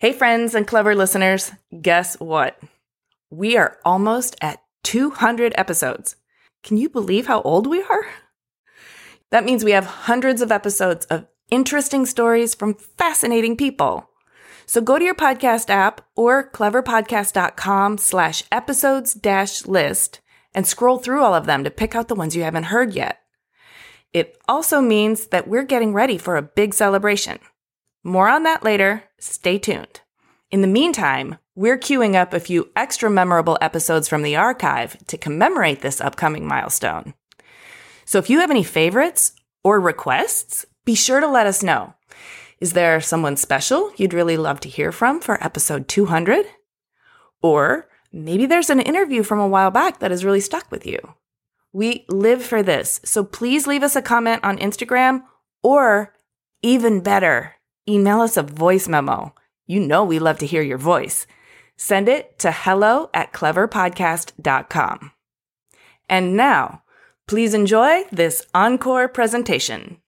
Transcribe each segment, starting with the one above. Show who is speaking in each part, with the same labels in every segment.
Speaker 1: Hey, friends and clever listeners, guess what? We are almost at 200 episodes. Can you believe how old we are? That means we have hundreds of episodes of interesting stories from fascinating people. So go to your podcast app or cleverpodcast.com slash episodes dash list and scroll through all of them to pick out the ones you haven't heard yet. It also means that we're getting ready for a big celebration. More on that later. Stay tuned. In the meantime, we're queuing up a few extra memorable episodes from the archive to commemorate this upcoming milestone. So if you have any favorites or requests, be sure to let us know. Is there someone special you'd really love to hear from for episode 200? Or maybe there's an interview from a while back that has really stuck with you. We live for this, so please leave us a comment on Instagram or even better, email us a voice memo. You know we love to hear your voice. Send it to hello at cleverpodcast.com. And now, please enjoy this encore presentation.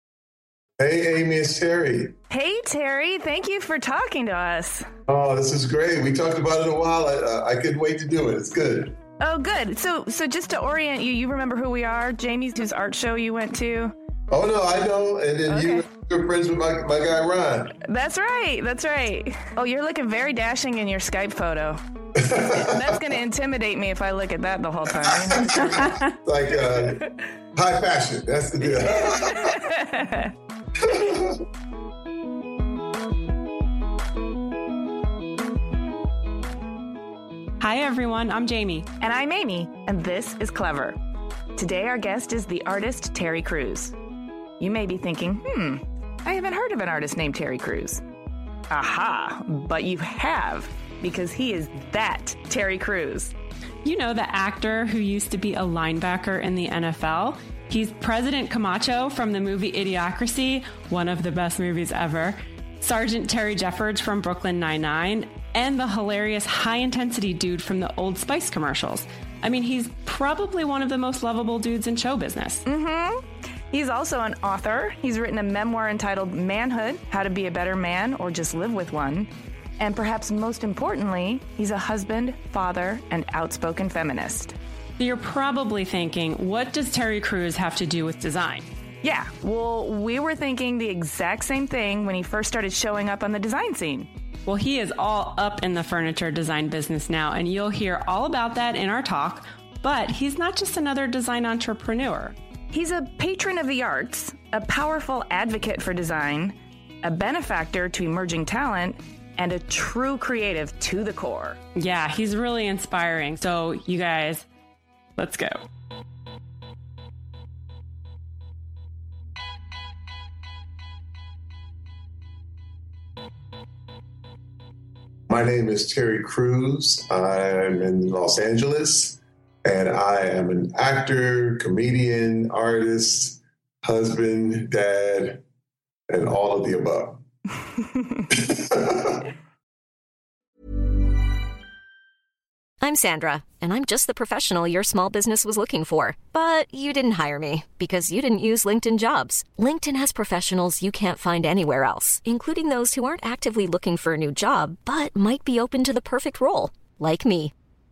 Speaker 2: Hey, Amy, it's Terry.
Speaker 1: Hey, Terry. Thank you for talking to us.
Speaker 2: Oh, this is great. We talked about it a while. I, uh, I couldn't wait to do it. It's good.
Speaker 1: Oh, good. So, so just to orient you, you remember who we are? Jamie's whose art show you went to.
Speaker 2: Oh no, I know. And then okay. you you're friends with my, my guy Ron.
Speaker 1: That's right. That's right. Oh, you're looking very dashing in your Skype photo. That's going to intimidate me if I look at that the whole time.
Speaker 2: like uh, high fashion. That's the deal.
Speaker 3: Hi, everyone. I'm Jamie.
Speaker 1: And I'm Amy. And this is Clever. Today, our guest is the artist Terry Crews. You may be thinking, hmm, I haven't heard of an artist named Terry Crews. Aha, but you have, because he is that Terry Crews.
Speaker 3: You know, the actor who used to be a linebacker in the NFL? He's President Camacho from the movie Idiocracy, one of the best movies ever. Sergeant Terry Jeffords from Brooklyn Nine-Nine, and the hilarious high intensity dude from the Old Spice commercials. I mean, he's probably one of the most lovable dudes in show business.
Speaker 1: Mm-hmm. He's also an author. He's written a memoir entitled Manhood How to Be a Better Man or Just Live with One. And perhaps most importantly, he's a husband, father, and outspoken feminist.
Speaker 3: You're probably thinking, what does Terry Crews have to do with design?
Speaker 1: Yeah, well, we were thinking the exact same thing when he first started showing up on the design scene.
Speaker 3: Well, he is all up in the furniture design business now, and you'll hear all about that in our talk. But he's not just another design entrepreneur.
Speaker 1: He's a patron of the arts, a powerful advocate for design, a benefactor to emerging talent, and a true creative to the core.
Speaker 3: Yeah, he's really inspiring. So, you guys, let's go.
Speaker 2: My name is Terry Crews. I'm in Los Angeles and I am an actor, comedian, artist, husband, dad, and all of the above.
Speaker 4: I'm Sandra, and I'm just the professional your small business was looking for. But you didn't hire me because you didn't use LinkedIn jobs. LinkedIn has professionals you can't find anywhere else, including those who aren't actively looking for a new job but might be open to the perfect role, like me.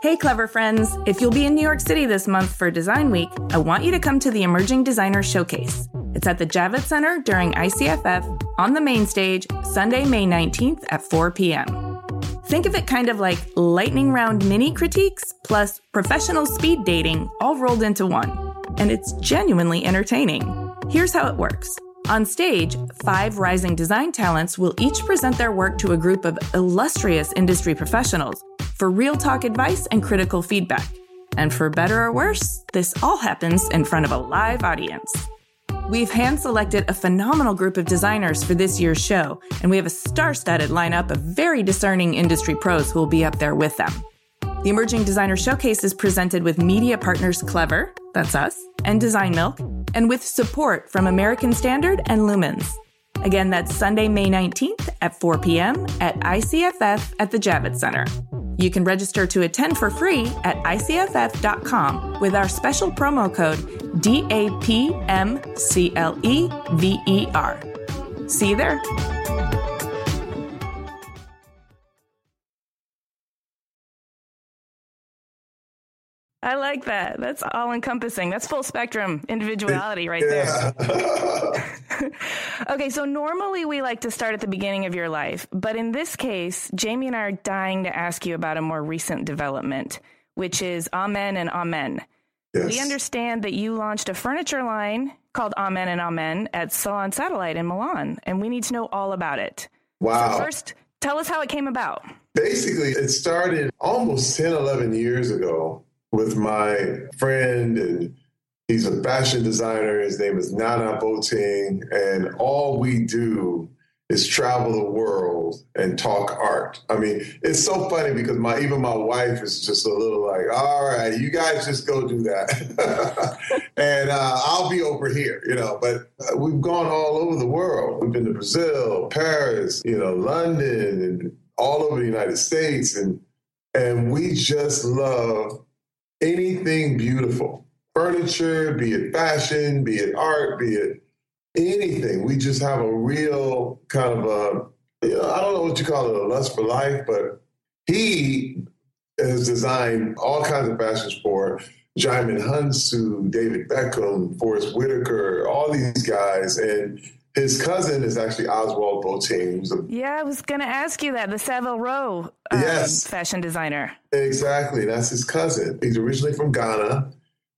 Speaker 1: Hey, clever friends. If you'll be in New York City this month for Design Week, I want you to come to the Emerging Designer Showcase. It's at the Javits Center during ICFF on the main stage, Sunday, May 19th at 4 p.m. Think of it kind of like lightning round mini critiques plus professional speed dating all rolled into one. And it's genuinely entertaining. Here's how it works. On stage, five rising design talents will each present their work to a group of illustrious industry professionals for real talk advice and critical feedback. And for better or worse, this all happens in front of a live audience. We've hand selected a phenomenal group of designers for this year's show, and we have a star studded lineup of very discerning industry pros who will be up there with them. The Emerging Designer Showcase is presented with media partners Clever, that's us, and Design Milk, and with support from American Standard and Lumens. Again, that's Sunday, May 19th at 4 p.m. at ICFF at the Javits Center. You can register to attend for free at icff.com with our special promo code DAPMCLEVER. See you there. I like that. That's all encompassing. That's full spectrum individuality right
Speaker 2: Yeah.
Speaker 1: there. okay, so normally we like to start at the beginning of your life, but in this case, Jamie and I are dying to ask you about a more recent development, which is Amen and Amen.
Speaker 2: yes.
Speaker 1: We understand that you launched a furniture line called Amen and Amen at Salone Satellite in Milan, and we need to know all about it.
Speaker 2: Wow.
Speaker 1: So first, tell us how it came about.
Speaker 2: Basically, it started almost 10, 11 years ago with my friend, and he's a fashion designer. His name is Nana Boateng, and all we do is travel the world and talk art. I mean, it's so funny because my even my wife is just a little like, "All right, you guys just go do that, and uh, I'll be over here," you know. But uh, we've gone all over the world. We've been to Brazil, Paris, you know, London, and all over the United States, and and we just love anything beautiful furniture, be it fashion, be it art, be it anything. We just have a real kind of a, you know, I don't know what you call it, a lust for life, but he has designed all kinds of fashions for Djimon Hounsou, David Beckham, Forest Whitaker, all these guys. And his cousin is actually Ozwald Boateng, who's a
Speaker 1: Yeah, I was going to ask you that. The Savile Row um,
Speaker 2: Yes.
Speaker 1: fashion designer.
Speaker 2: Exactly. That's his cousin. He's originally from Ghana.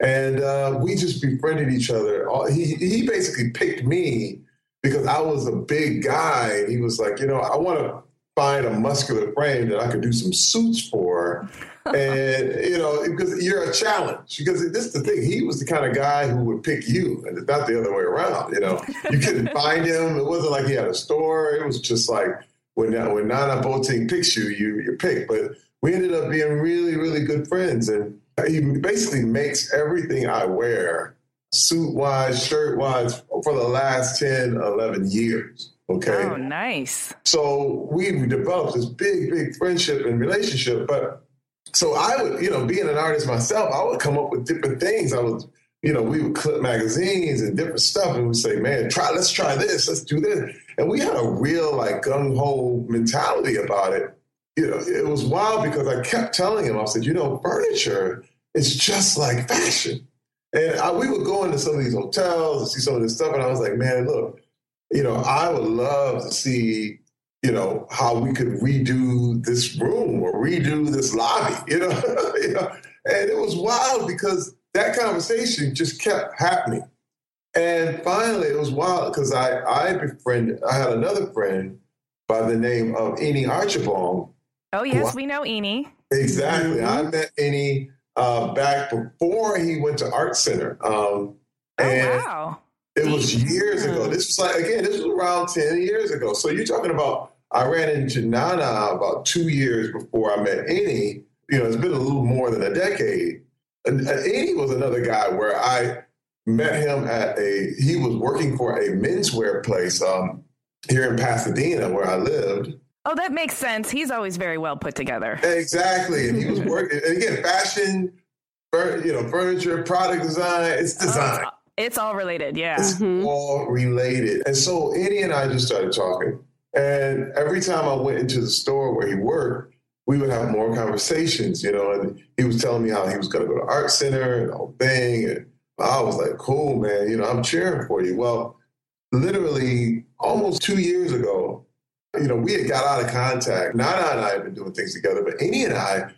Speaker 2: And uh, we just befriended each other. He, he basically picked me because I was a big guy. He was like, you know, I want to find a muscular frame that I could do some suits for. And, you know, because you're a challenge. Because this is the thing. He was the kind of guy who would pick you, and it's not the other way around. You know, you couldn't find him. It wasn't like he had a store. It was just like when, when Nana Boating picks you, you, you're picked. But we ended up being really, really good friends. And he basically makes everything I wear, suit wise, shirt wise, for the last 10, 11 years. Okay.
Speaker 1: Oh, nice.
Speaker 2: So we developed this big, big friendship and relationship. But so I would, you know, being an artist myself, I would come up with different things. I would, you know, we would clip magazines and different stuff and we'd say, man, try, let's try this, let's do this. And we had a real like gung ho mentality about it. You know, it was wild because I kept telling him, I said, you know, furniture is just like fashion. And I, we would go into some of these hotels and see some of this stuff. And I was like, man, look, you know, I would love to see, you know, how we could redo this room or redo this lobby, you know, you know? And it was wild because that conversation just kept happening. And finally, it was wild because I, I befriended, I had another friend by the name of Ini Archibong.
Speaker 1: Oh, yes, we know Ini.
Speaker 2: Exactly. I met Ini uh, back before he went to Art Center. Um,
Speaker 1: Oh, wow.
Speaker 2: It was years ago. This was like again, this was around ten years ago. So you're talking about I ran into Nana about two years before I met Ini. You know, it's been a little more than a decade. And, and Ini was another guy where I met him at a. He was working for a menswear place um, here in Pasadena where I lived.
Speaker 1: Oh, that makes sense. He's always very well put together.
Speaker 2: Exactly, and he was working. And again, fashion, you know, furniture, product design. It's design.
Speaker 1: Oh, it's all related. Yeah.
Speaker 2: It's mm-hmm. all related. And so Eddie and I just started talking. And every time I went into the store where he worked, we would have more conversations, you know, and he was telling me how he was going to go to art center and the whole thing. And I was like, cool, man, you know, I'm cheering for you. Well, literally almost two years ago, you know, we had got out of contact. Nana and I had been doing things together, but Ini and I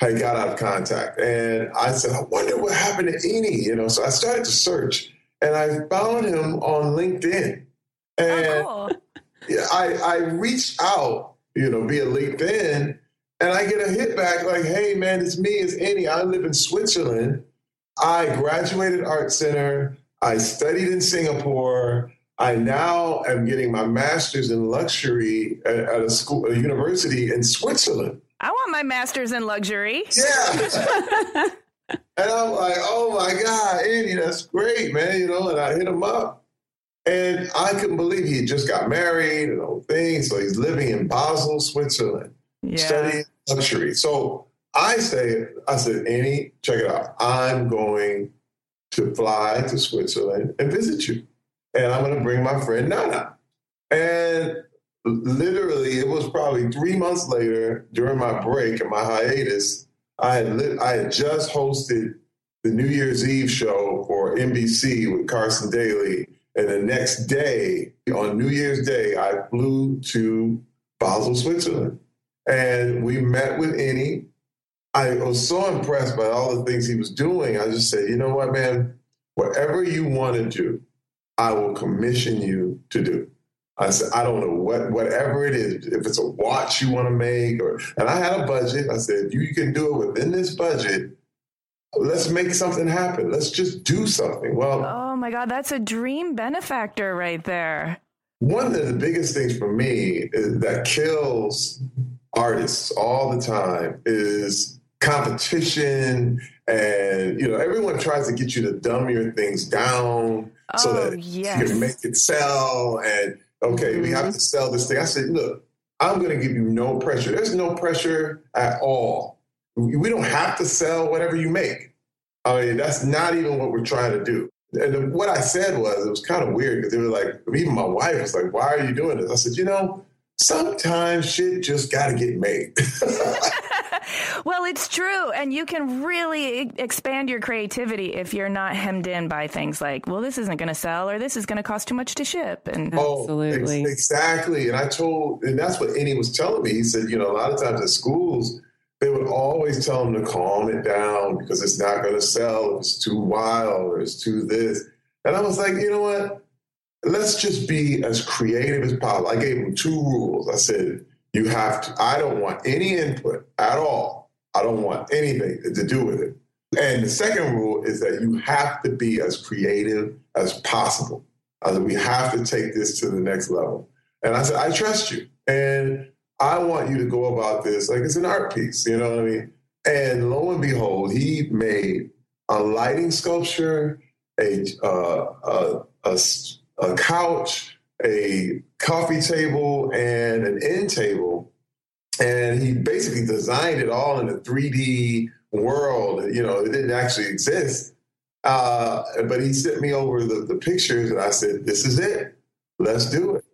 Speaker 2: had got out of contact. And I said, I wonder what happened to Ini, you know. So I started to search and I found him on LinkedIn. Oh, and
Speaker 1: oh, cool.
Speaker 2: I, I reached out, you know, via LinkedIn, and I get a hit back like, hey, man, it's me, it's Annie. I live in Switzerland. I graduated Art Center. I studied in Singapore. I now am getting my master's in luxury at, at a school, a university in Switzerland.
Speaker 1: I want my master's in luxury.
Speaker 2: Yeah. and I'm like, oh my God, Andy, that's great, man. You know, and I hit him up. And I couldn't believe he just got married and all things. So he's living in Basel, Switzerland,
Speaker 1: Yeah.
Speaker 2: studying luxury. So I say, I said, Annie, check it out. I'm going to fly to Switzerland and visit you. And I'm going to bring my friend Nana. And literally, it was probably three months later during my break and my hiatus. I had lit, I had just hosted the New Year's Eve show for NBC with Carson Daly, and the next day, on New Year's Day, I flew to Basel, Switzerland, and we met with Annie. I was so impressed by all the things he was doing. I just said, you know what, man, whatever you want to do, I will commission you to do. I said, I don't know what, whatever it is, if it's a watch you want to make, or, and I had a budget. I said, you can do it within this budget, let's make something happen. Let's just do something. Well,
Speaker 1: Oh my God, that's a dream benefactor right there.
Speaker 2: one of the biggest things for me is that kills artists all the time is competition and you know everyone tries to get you to dumb your things down so
Speaker 1: Oh,
Speaker 2: that
Speaker 1: yes.
Speaker 2: you can make it sell and okay we have mm-hmm. to sell this thing. I said look i'm going to give you no pressure. There's no pressure at all. We don't have to sell whatever you make. I mean that's not even what we're trying to do. And what i said was it was kind of weird because they were like even my wife was like why are you doing this? I said you know sometimes shit just got to get made
Speaker 1: well, it's true. And you can really expand your creativity if you're not hemmed in by things like, well, this isn't going to sell or this is going to cost too much to ship. And
Speaker 3: Absolutely.
Speaker 2: Oh, ex- exactly. And I told, and that's what Annie was telling me. He said, you know, a lot of times at schools, they would always tell them to calm it down because it's not going to sell it's too wild or it's too this. And I was like, you know what? Let's just be as creative as possible. I gave him two rules. I said, you have to, I don't want any input at all. I don't want anything to do with it. And the second rule is that you have to be as creative as possible. Said, we have to take this to the next level. And I said, I trust you. And I want you to go about this like it's an art piece. You know what I mean? And lo and behold, he made a lighting sculpture, a, uh, a, a a couch, a coffee table, and an end table. And he basically designed it all in a 3D world. You know, it didn't actually exist. Uh, but he sent me over the, the pictures, and I said, "This is it. Let's do it."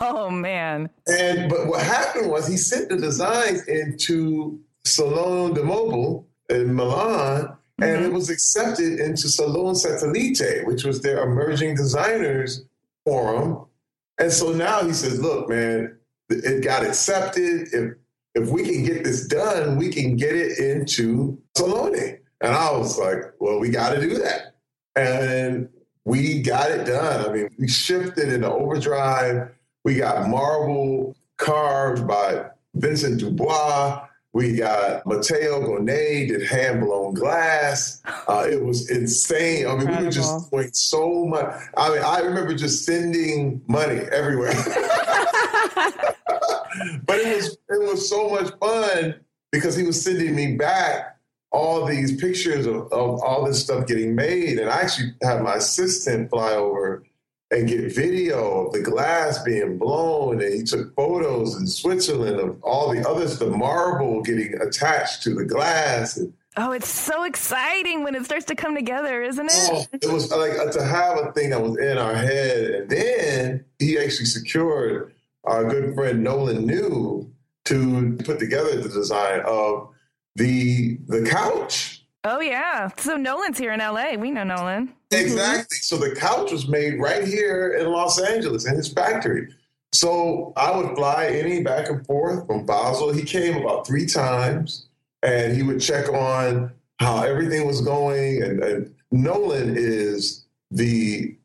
Speaker 1: oh, man.
Speaker 2: And but what happened was he sent the designs into Salone del Mobile in Milan, and it was accepted into Salone Satellite, which was their emerging designers forum. And so now he says, "Look, man, it got accepted. If if we can get this done, we can get it into Salone." And I was like, "Well, we got to do that." And we got it done. I mean, we shifted into overdrive. We got marble carved by Vincent Dubois. We got Matteo Gonet did hand blown glass. Uh, it was insane. I mean, we were just doing so much. I mean, I remember just sending money everywhere. but it was it was so much fun because he was sending me back all these pictures of, of all this stuff getting made. And I actually had my assistant fly over and get video of the glass being blown. And he took photos in Switzerland of all the others, the marble getting attached to the glass. And
Speaker 1: Oh, it's so exciting when it starts to come together, isn't it?
Speaker 2: oh, it was like uh, to have a thing that was in our head. And then he actually secured our good friend Nolan New to put together the design of the the couch.
Speaker 1: Oh, yeah. So Nolan's here in LA. We know Nolan.
Speaker 2: Exactly. Mm-hmm. So the couch was made right here in Los Angeles in his factory. So I would fly any back and forth from Basel. He came about three times and he would check on how everything was going. And, and Nolan is the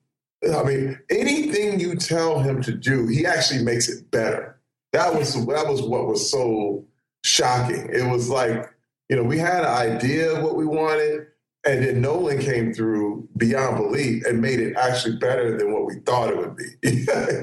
Speaker 2: I mean, anything you tell him to do, he actually makes it better. That was that was what was so shocking. It was like, you know, we had an idea of what we wanted, and then Nolan came through beyond belief and made it actually better than what we thought it would be.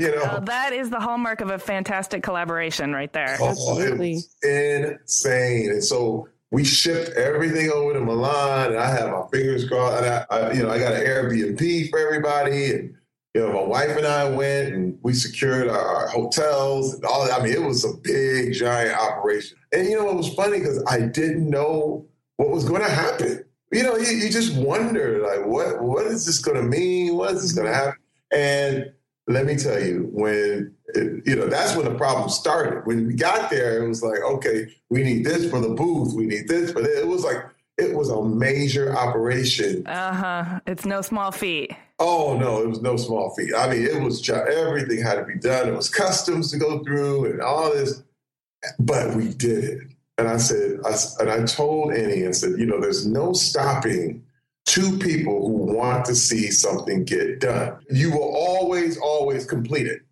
Speaker 2: you know,
Speaker 1: Uh, that is the hallmark of a fantastic collaboration right there.
Speaker 2: Oh,
Speaker 3: Absolutely.
Speaker 2: it was insane. And so we shipped everything over to Milan, and I had my fingers crossed. And I, I, you know, I got an Airbnb for everybody, and you know, my wife and I went, and we secured our, hotels and all. that. I mean, it was a big, giant operation. And you know, it was funny because I didn't know what was going to happen. You know, you, you just wonder, like, what what is this going to mean? What is this going to happen? And let me tell you, when it, you know, that's when the problem started. When we got there, it was like, okay, we need this for the booth, we need this for this. It was like it was a major operation.
Speaker 1: Uh huh. It's no small feat.
Speaker 2: Oh no, it was no small feat. I mean, it was everything had to be done. It was customs to go through and all this, but we did it. And I said, I, and I told Annie and said, you know, there's no stopping two people who want to see something get done. You will always, always complete it.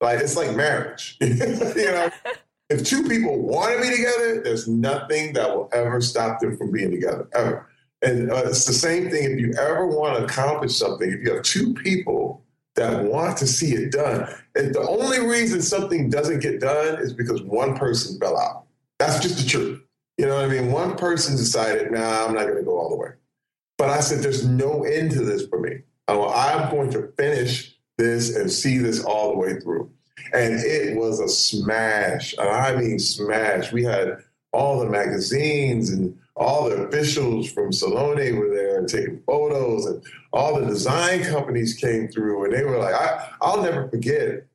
Speaker 2: Like it's like marriage. you know, if two people want to be together, there's nothing that will ever stop them from being together ever. And uh, it's the same thing if you ever want to accomplish something. If you have two people that want to see it done, and the only reason something doesn't get done is because one person fell out. That's just the truth. You know what I mean? One person decided, nah, I'm not going to go all the way. But I said, there's no end to this for me. I'm going to finish this and see this all the way through. And it was a smash. And I mean, smash. We had all the magazines and all the officials from Salone were there and taking photos, and all the design companies came through. And they were like, I, I'll never forget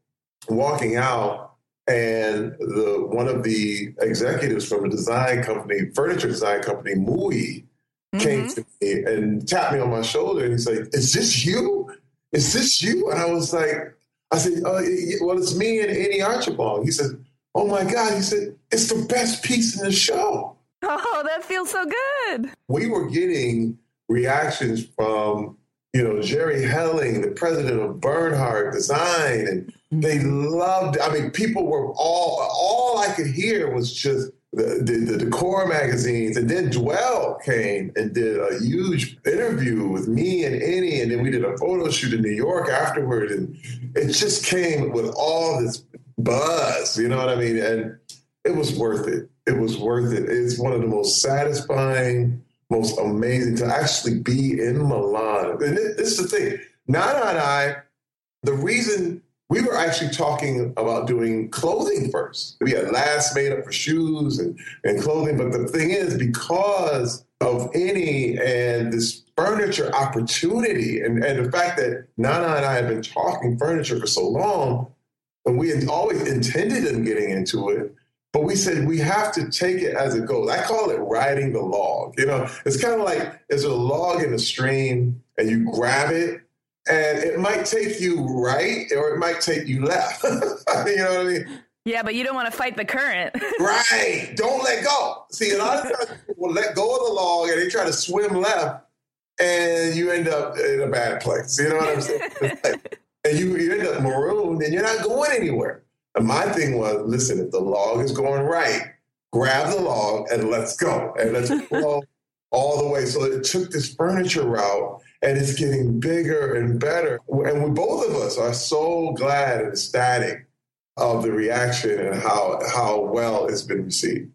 Speaker 2: walking out and the one of the executives from a design company, furniture design company, Moooi, came mm-hmm. to me and tapped me on my shoulder and he's like, "Is this you? Is this you?" And I was like, "I said, uh, y- well, it's me and Ini Archibong." He said, "Oh my God!" He said, "It's the best piece in the show."
Speaker 1: Oh, that feels so good.
Speaker 2: We were getting reactions from you know Jerry Helling, the president of Bernhardt Design, and they loved. I mean, people were all all I could hear was just the, the, the decor magazines, and then Dwell came and did a huge interview with me and Annie, and then we did a photo shoot in New York afterward, and it just came with all this buzz, you know what I mean? And it was worth it. It was worth it. It's one of the most satisfying, most amazing to actually be in Milan. And this, is the thing. Nana and I, the reason we were actually talking about doing clothing first. We had last made up for shoes and, and clothing. But the thing is, because of any and this furniture opportunity and, and the fact that Nana and I have been talking furniture for so long, and we had always intended on getting into it, but we said we have to take it as it goes. I call it riding the log. You know, it's kind of like there's a log in a stream and you grab it and it might take you right or it might take you left. you know what I mean?
Speaker 1: Yeah, but you don't want to fight the current.
Speaker 2: Right. Don't let go. See, a lot of times people will let go of the log and they try to swim left and you end up in a bad place. You know what I'm saying? and you, you end up marooned and you're not going anywhere. And my thing was, listen, if the log is going right, grab the log and let's go. And let's go all the way. So it took this furniture route and it's getting bigger and better. And we both of us are so glad and ecstatic of the reaction and how how well it's been received.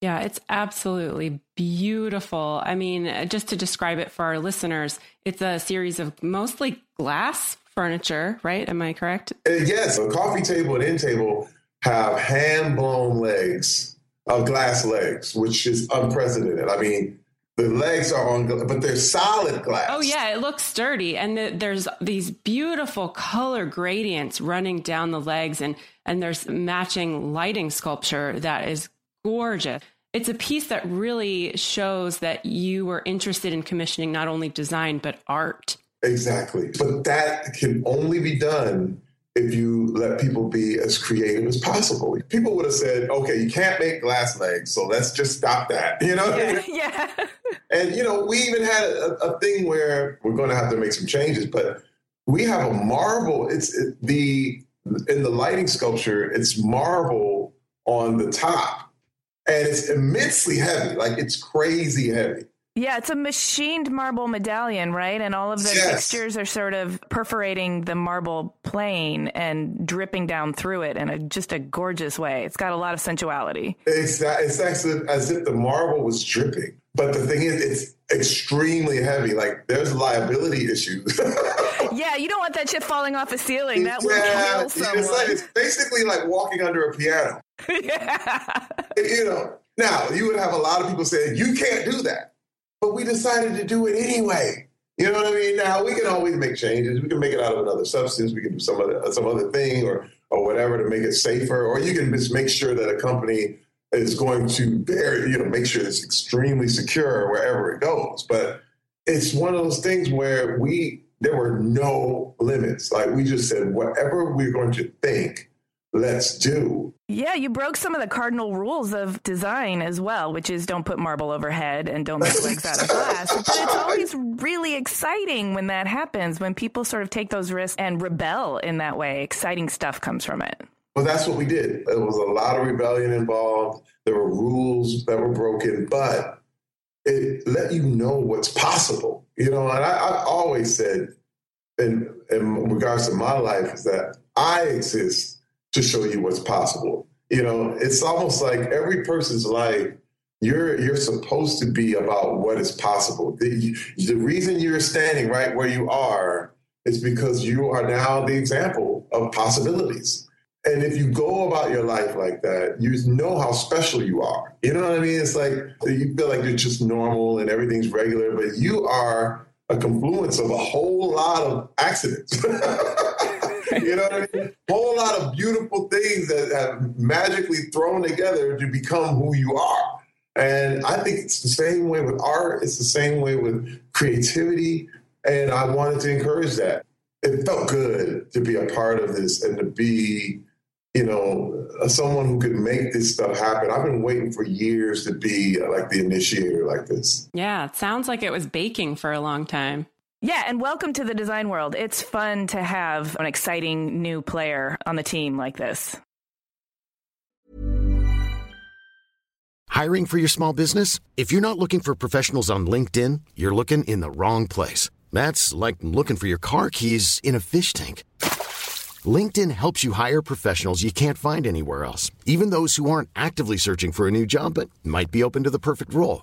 Speaker 3: Yeah, it's absolutely beautiful. I mean, just to describe it for our listeners, it's a series of mostly glass furniture, right? Am I correct?
Speaker 2: And yes, a coffee table and end table have hand blown legs of glass legs, which is unprecedented. I mean, the legs are on, but they're solid glass.
Speaker 3: Oh yeah, it looks sturdy, and the, there's these beautiful color gradients running down the legs, and and there's matching lighting sculpture that is gorgeous. It's a piece that really shows that you were interested in commissioning not only design but art.
Speaker 2: Exactly. But that can only be done if you let people be as creative as possible. People would have said, okay, you can't make glass legs, so let's just stop that. You know?
Speaker 1: yeah.
Speaker 2: And, you know, we even had a, a thing where we're going to have to make some changes, but we have a marble. It's it, the in the lighting sculpture. It's marble on the top, and it's immensely heavy. Like it's crazy heavy.
Speaker 1: Yeah, it's a machined marble medallion, right? And all of the
Speaker 2: Yes.
Speaker 1: fixtures are sort of perforating the marble plane and dripping down through it in a, just a gorgeous way. It's got a lot of sensuality.
Speaker 2: It's it's actually as if the marble was dripping. But the thing is, it's extremely heavy. Like there's liability issues.
Speaker 1: Yeah, you don't want that shit falling off a ceiling. That will
Speaker 2: Yeah,
Speaker 1: kill
Speaker 2: it's, like,
Speaker 1: someone.
Speaker 2: it's basically like walking under a piano.
Speaker 1: yeah.
Speaker 2: You know, now you would have a lot of people saying you can't do that, but we decided to do it anyway. You know what I mean? Now we can always make changes. We can make it out of another substance. We can do some other some other thing or or whatever to make it safer. Or you can just make sure that a company is going to bear, you know, make sure it's extremely secure wherever it goes. But it's one of those things where we there were no limits. Like we just said, whatever we're going to think, let's do.
Speaker 1: Yeah, you broke some of the cardinal rules of design as well, which is don't put marble overhead and don't make legs out of glass. But it's always really exciting when that happens, when people sort of take those risks and rebel in that way. Exciting stuff comes from it.
Speaker 2: Well, that's what we did. There was a lot of rebellion involved. There were rules that were broken, but it let you know what's possible. You know, and I, I've always said, in, in regards to my life, is that I exist to show you what's possible. You know, it's almost like every person's life. You're you're supposed to be about what is possible. The, the reason you're standing right where you are is because you are now the example of possibilities. And if you go about your life like that, you know how special you are. You know what I mean? It's like you feel like you're just normal and everything's regular, but you are a confluence of a whole lot of accidents. you know what I mean? Whole lot of beautiful things that have magically thrown together to become who you are. And I think it's the same way with art, it's the same way with creativity. And I wanted to encourage that. It felt good to be a part of this and to be you know, someone who could make this stuff happen. I've been waiting for years to be like the initiator like this.
Speaker 3: Yeah, it sounds like it was baking for a long time.
Speaker 1: Yeah, and welcome to the design world. It's fun to have an exciting new player on the team like this.
Speaker 5: Hiring for your small business? If you're not looking for professionals on LinkedIn, you're looking in the wrong place. That's like looking for your car keys in a fish tank. LinkedIn helps you hire professionals you can't find anywhere else, even those who aren't actively searching for a new job but might be open to the perfect role.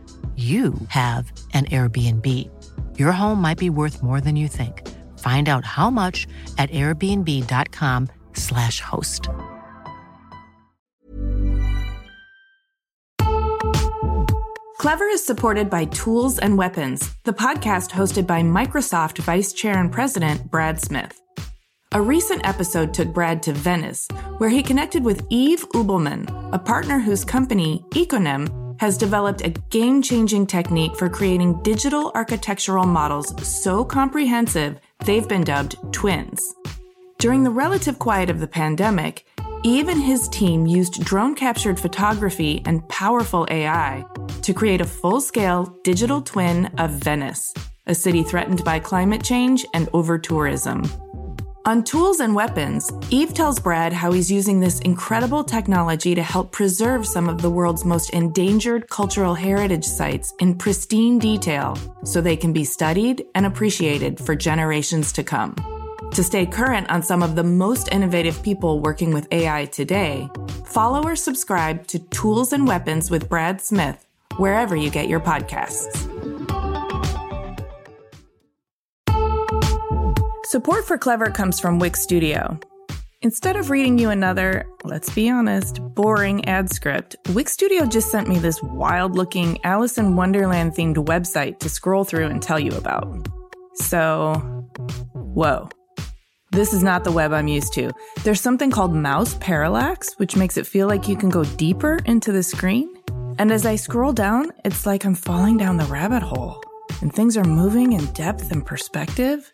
Speaker 6: you have an Airbnb. Your home might be worth more than you think. Find out how much at airbnb.com/slash host.
Speaker 1: Clever is supported by Tools and Weapons, the podcast hosted by Microsoft Vice Chair and President Brad Smith. A recent episode took Brad to Venice, where he connected with Yves Ubelmann, a partner whose company, Iconem, has developed a game changing technique for creating digital architectural models so comprehensive they've been dubbed twins. During the relative quiet of the pandemic, Yves and his team used drone captured photography and powerful AI to create a full scale digital twin of Venice, a city threatened by climate change and over tourism. On Tools and Weapons, Yves tells Brad how he's using this incredible technology to help preserve some of the world's most endangered cultural heritage sites in pristine detail so they can be studied and appreciated for generations to come. To stay current on some of the most innovative people working with AI today, follow or subscribe to Tools and Weapons with Brad Smith wherever you get your podcasts. Support for Clever comes from Wix Studio. Instead of reading you another, let's be honest, boring ad script, Wix Studio just sent me this wild looking Alice in Wonderland themed website to scroll through and tell you about. So, whoa. This is not the web I'm used to. There's something called mouse parallax, which makes it feel like you can go deeper into the screen. And as I scroll down, it's like I'm falling down the rabbit hole. And things are moving in depth and perspective.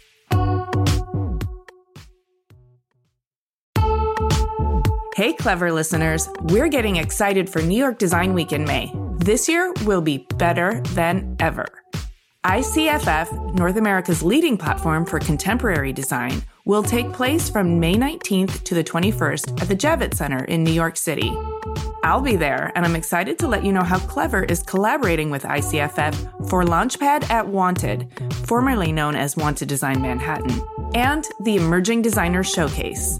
Speaker 1: Hey, clever listeners, we're getting excited for New York Design Week in May. This year will be better than ever. ICFF, North America's leading platform for contemporary design, will take place from May 19th to the 21st at the Javits Center in New York City. I'll be there, and I'm excited to let you know how Clever is collaborating with ICFF for Launchpad at Wanted, formerly known as Wanted Design Manhattan, and the Emerging Designers Showcase.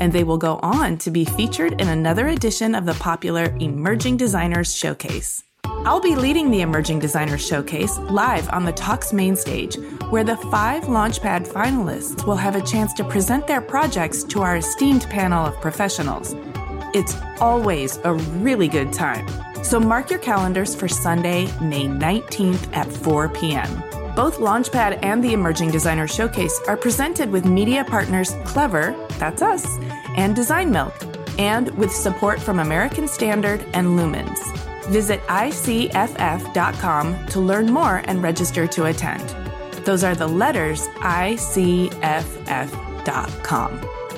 Speaker 1: and they will go on to be featured in another edition of the popular Emerging Designers Showcase. I'll be leading the Emerging Designers Showcase live on the Talks main stage, where the five Launchpad finalists will have a chance to present their projects to our esteemed panel of professionals. It's always a really good time. So mark your calendars for Sunday, May 19th at 4 p.m. Both Launchpad and the Emerging Designer Showcase are presented with media partners Clever, that's us, and Design Milk, and with support from American Standard and Lumens. Visit ICFF.com to learn more and register to attend. Those are the letters ICFF.com.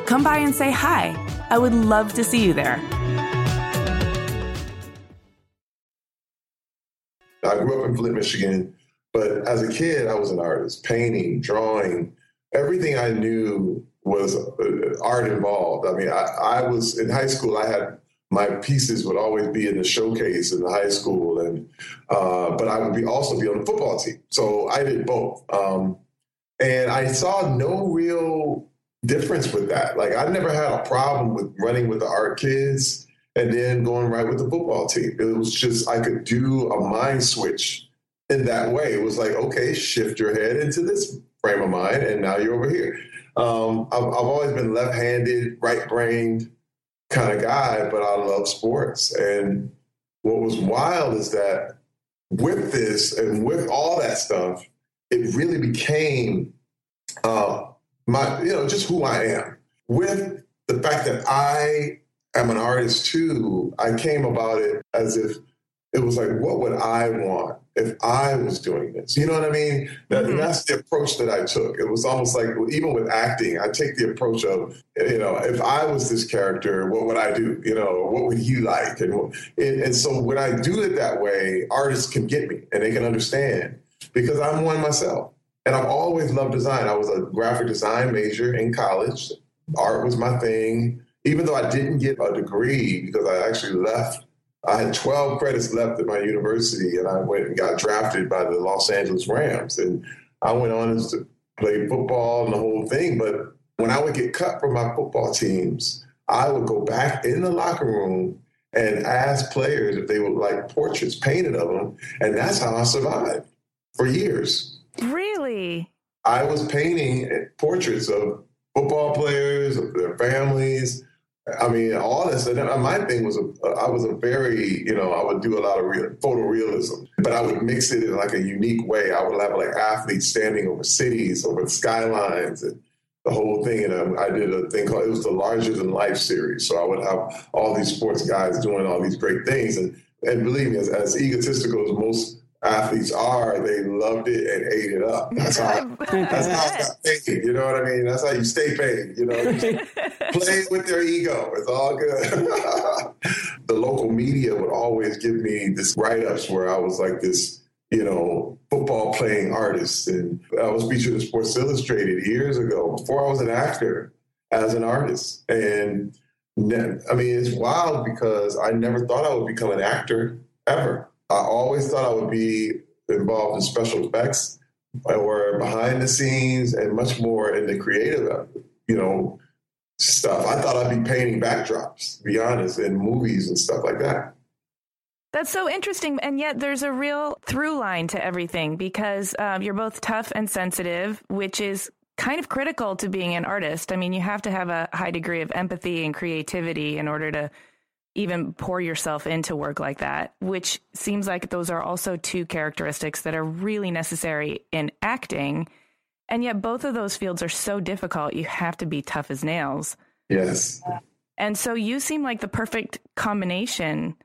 Speaker 1: Come by and say hi. I would love to see you there.
Speaker 2: I grew up in Flint, Michigan but as a kid, I was an artist, painting, drawing, everything I knew was uh, art involved. I mean, I, I, was in high school, I had my pieces would always be in the showcase in the high school, and uh, but I would be also be on the football team. So I did both, um, and I saw no real difference with that. Like I never had a problem with running with the art kids and then going right with the football team. It was just I could do a mind switch in that way. It was like, okay, shift your head into this frame of mind, and now you're over here. Um, I've, I've, always been left-handed, right-brained kind of guy, but I love sports. And what was wild is that with this and with all that stuff, it really became uh, my, you know, just who I am. With the fact that I am an artist too, I came about it as if it was like, what would I want if I was doing this? You know what I mean? That, mm-hmm. That's the approach that I took. It was almost like, even with acting, I take the approach of, you know, if I was this character, what would I do? You know, what would you like? And, and, and so when I do it that way, artists can get me and they can understand because I'm one myself. And I've always loved design. I was a graphic design major in college. Art was my thing. Even though I didn't get a degree because I actually left I had 12 credits left at my university, and I went and got drafted by the Los Angeles Rams. And I went on to play football and the whole thing. But when I would get cut from my football teams, I would go back in the locker room and ask players if they would like portraits painted of them. And that's how I survived for years.
Speaker 1: Really?
Speaker 2: I was painting portraits of football players, of their families, I mean, all this. And my thing was, a, I was a very, you know, I would do a lot of real, photorealism, but I would mix it in like a unique way. I would have like athletes standing over cities, over skylines, and the whole thing. And I, I did a thing called it was the Larger Than Life series. So I would have all these sports guys doing all these great things. And and believe me, as, as egotistical as most athletes are, they loved it and ate it up. That's how, that's how I got paid. You know what I mean? That's how you stay paid. You know, play with their ego. It's all good. the local media would always give me this write ups where I was like this, you know, football playing artist. And I was featured in Sports Illustrated years ago before I was an actor as an artist. And I mean, it's wild because I never thought I would become an actor ever. I always thought I would be involved in special effects or behind the scenes and much more in the creative, you know, stuff. I thought I'd be painting backdrops, to be honest, in movies and stuff like that.
Speaker 1: That's so interesting. And yet there's a real through line to everything because um, you're both tough and sensitive, which is kind of critical to being an artist. I mean, you have to have a high degree of empathy and creativity in order to even pour yourself into work like that, which seems like those are also two characteristics that are really necessary in acting. And yet, both of those fields are so difficult. You have to be tough as nails.
Speaker 2: Yes.
Speaker 1: And so, you seem like the perfect combination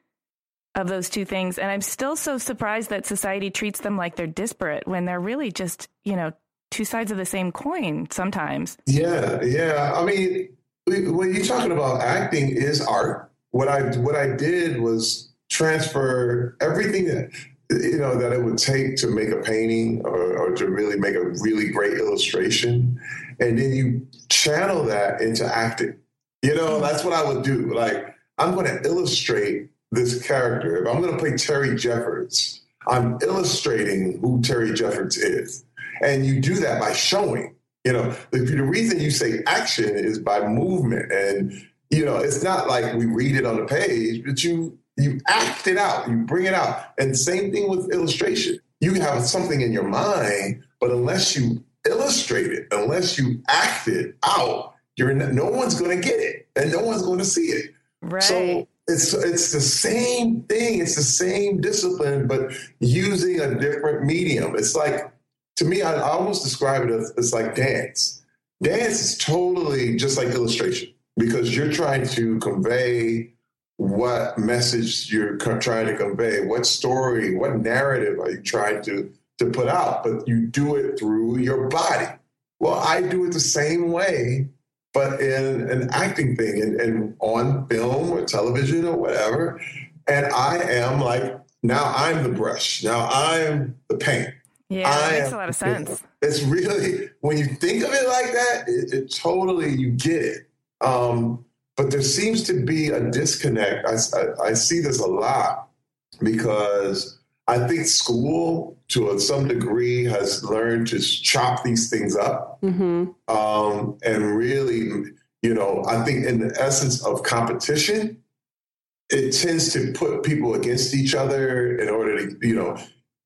Speaker 1: of those two things. And I'm still so surprised that society treats them like they're disparate when they're really just, you know, two sides of the same coin sometimes.
Speaker 2: Yeah. Yeah. I mean, when you're talking about acting is art what I what I did was transfer everything that you know that it would take to make a painting or, or, to really make a really great illustration. And then you channel that into acting. You know mm-hmm. that's what i would do. Like i'm going to illustrate this character. If i'm going to play terry jeffords i'm illustrating who terry jeffords is. And you do that by showing you know the, the reason you say action is by movement and you know, it's not like we read it on the page, but you you act it out, you bring it out. And same thing with illustration. You have something in your mind, but unless you illustrate it, unless you act it out, you're no one's going to get it, and no one's going to see it.
Speaker 1: Right.
Speaker 2: So it's it's the same thing. It's the same discipline, but using a different medium. It's like to me, I, I almost describe it as it's like dance. Dance is totally just like illustration because you're trying to convey what message you're trying to convey, what story, what narrative are you trying to to put out, but you do it through your body. Well, I do it the same way, but in an acting thing and, and on film or television or whatever. And I am like, now I'm the brush. Now I'm the paint.
Speaker 1: Yeah, that makes a lot of sense.
Speaker 2: It's really, when you think of it like that, it, it totally, you get it. Um, but there seems to be a disconnect. I, I, I, see this a lot because I think school, to some degree, has learned to chop these things up. Mm-hmm. Um, and really, you know, I think in the essence of competition, it tends to put people against each other in order to, you know,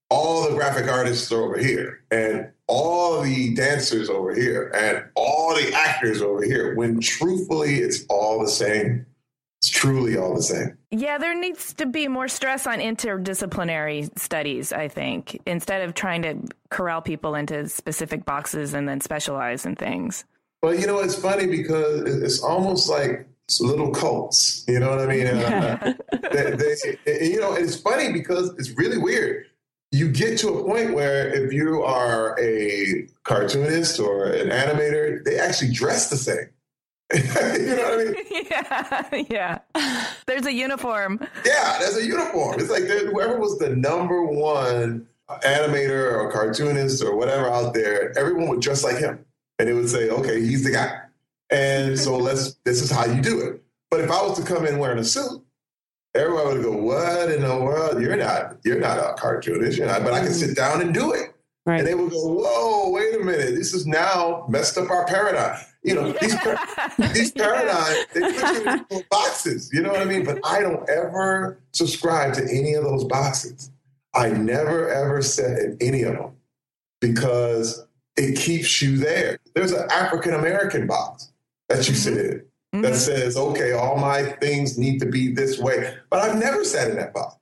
Speaker 2: all the graphic artists are over here and all the dancers over here and all the actors over here when truthfully it's all the same. It's truly all the same.
Speaker 1: Yeah there needs to be more stress on interdisciplinary studies i think instead of trying to corral people into specific boxes and then specialize in things.
Speaker 2: Well you know it's funny because it's almost like little cults you know what i mean? Uh, they, they, you know it's funny because it's really weird you get to a point where if you are a cartoonist or an animator, they actually dress the same. you know what I
Speaker 1: mean? Yeah, yeah. There's a uniform.
Speaker 2: Yeah, there's a uniform. It's like whoever was the number one animator or cartoonist or whatever out there, everyone would dress like him, and it would say, "Okay, he's the guy." And so let's. This is how you do it. But if I was to come in wearing a suit, everyone would go, "What in the world? You're not, you're not a cartoonist, you're not." But I can mm-hmm. sit down and do it, right. and they would go, "Whoa, wait a minute! This is now messed up our paradigm." You know, these these paradigms they put you in these little boxes. You know what I mean? But I don't ever subscribe to any of those boxes. I never ever sit in any of them because it keeps you there. There's an African American box that you mm-hmm. sit in mm-hmm. that says, okay, all my things need to be this way. But I've never sat in that box.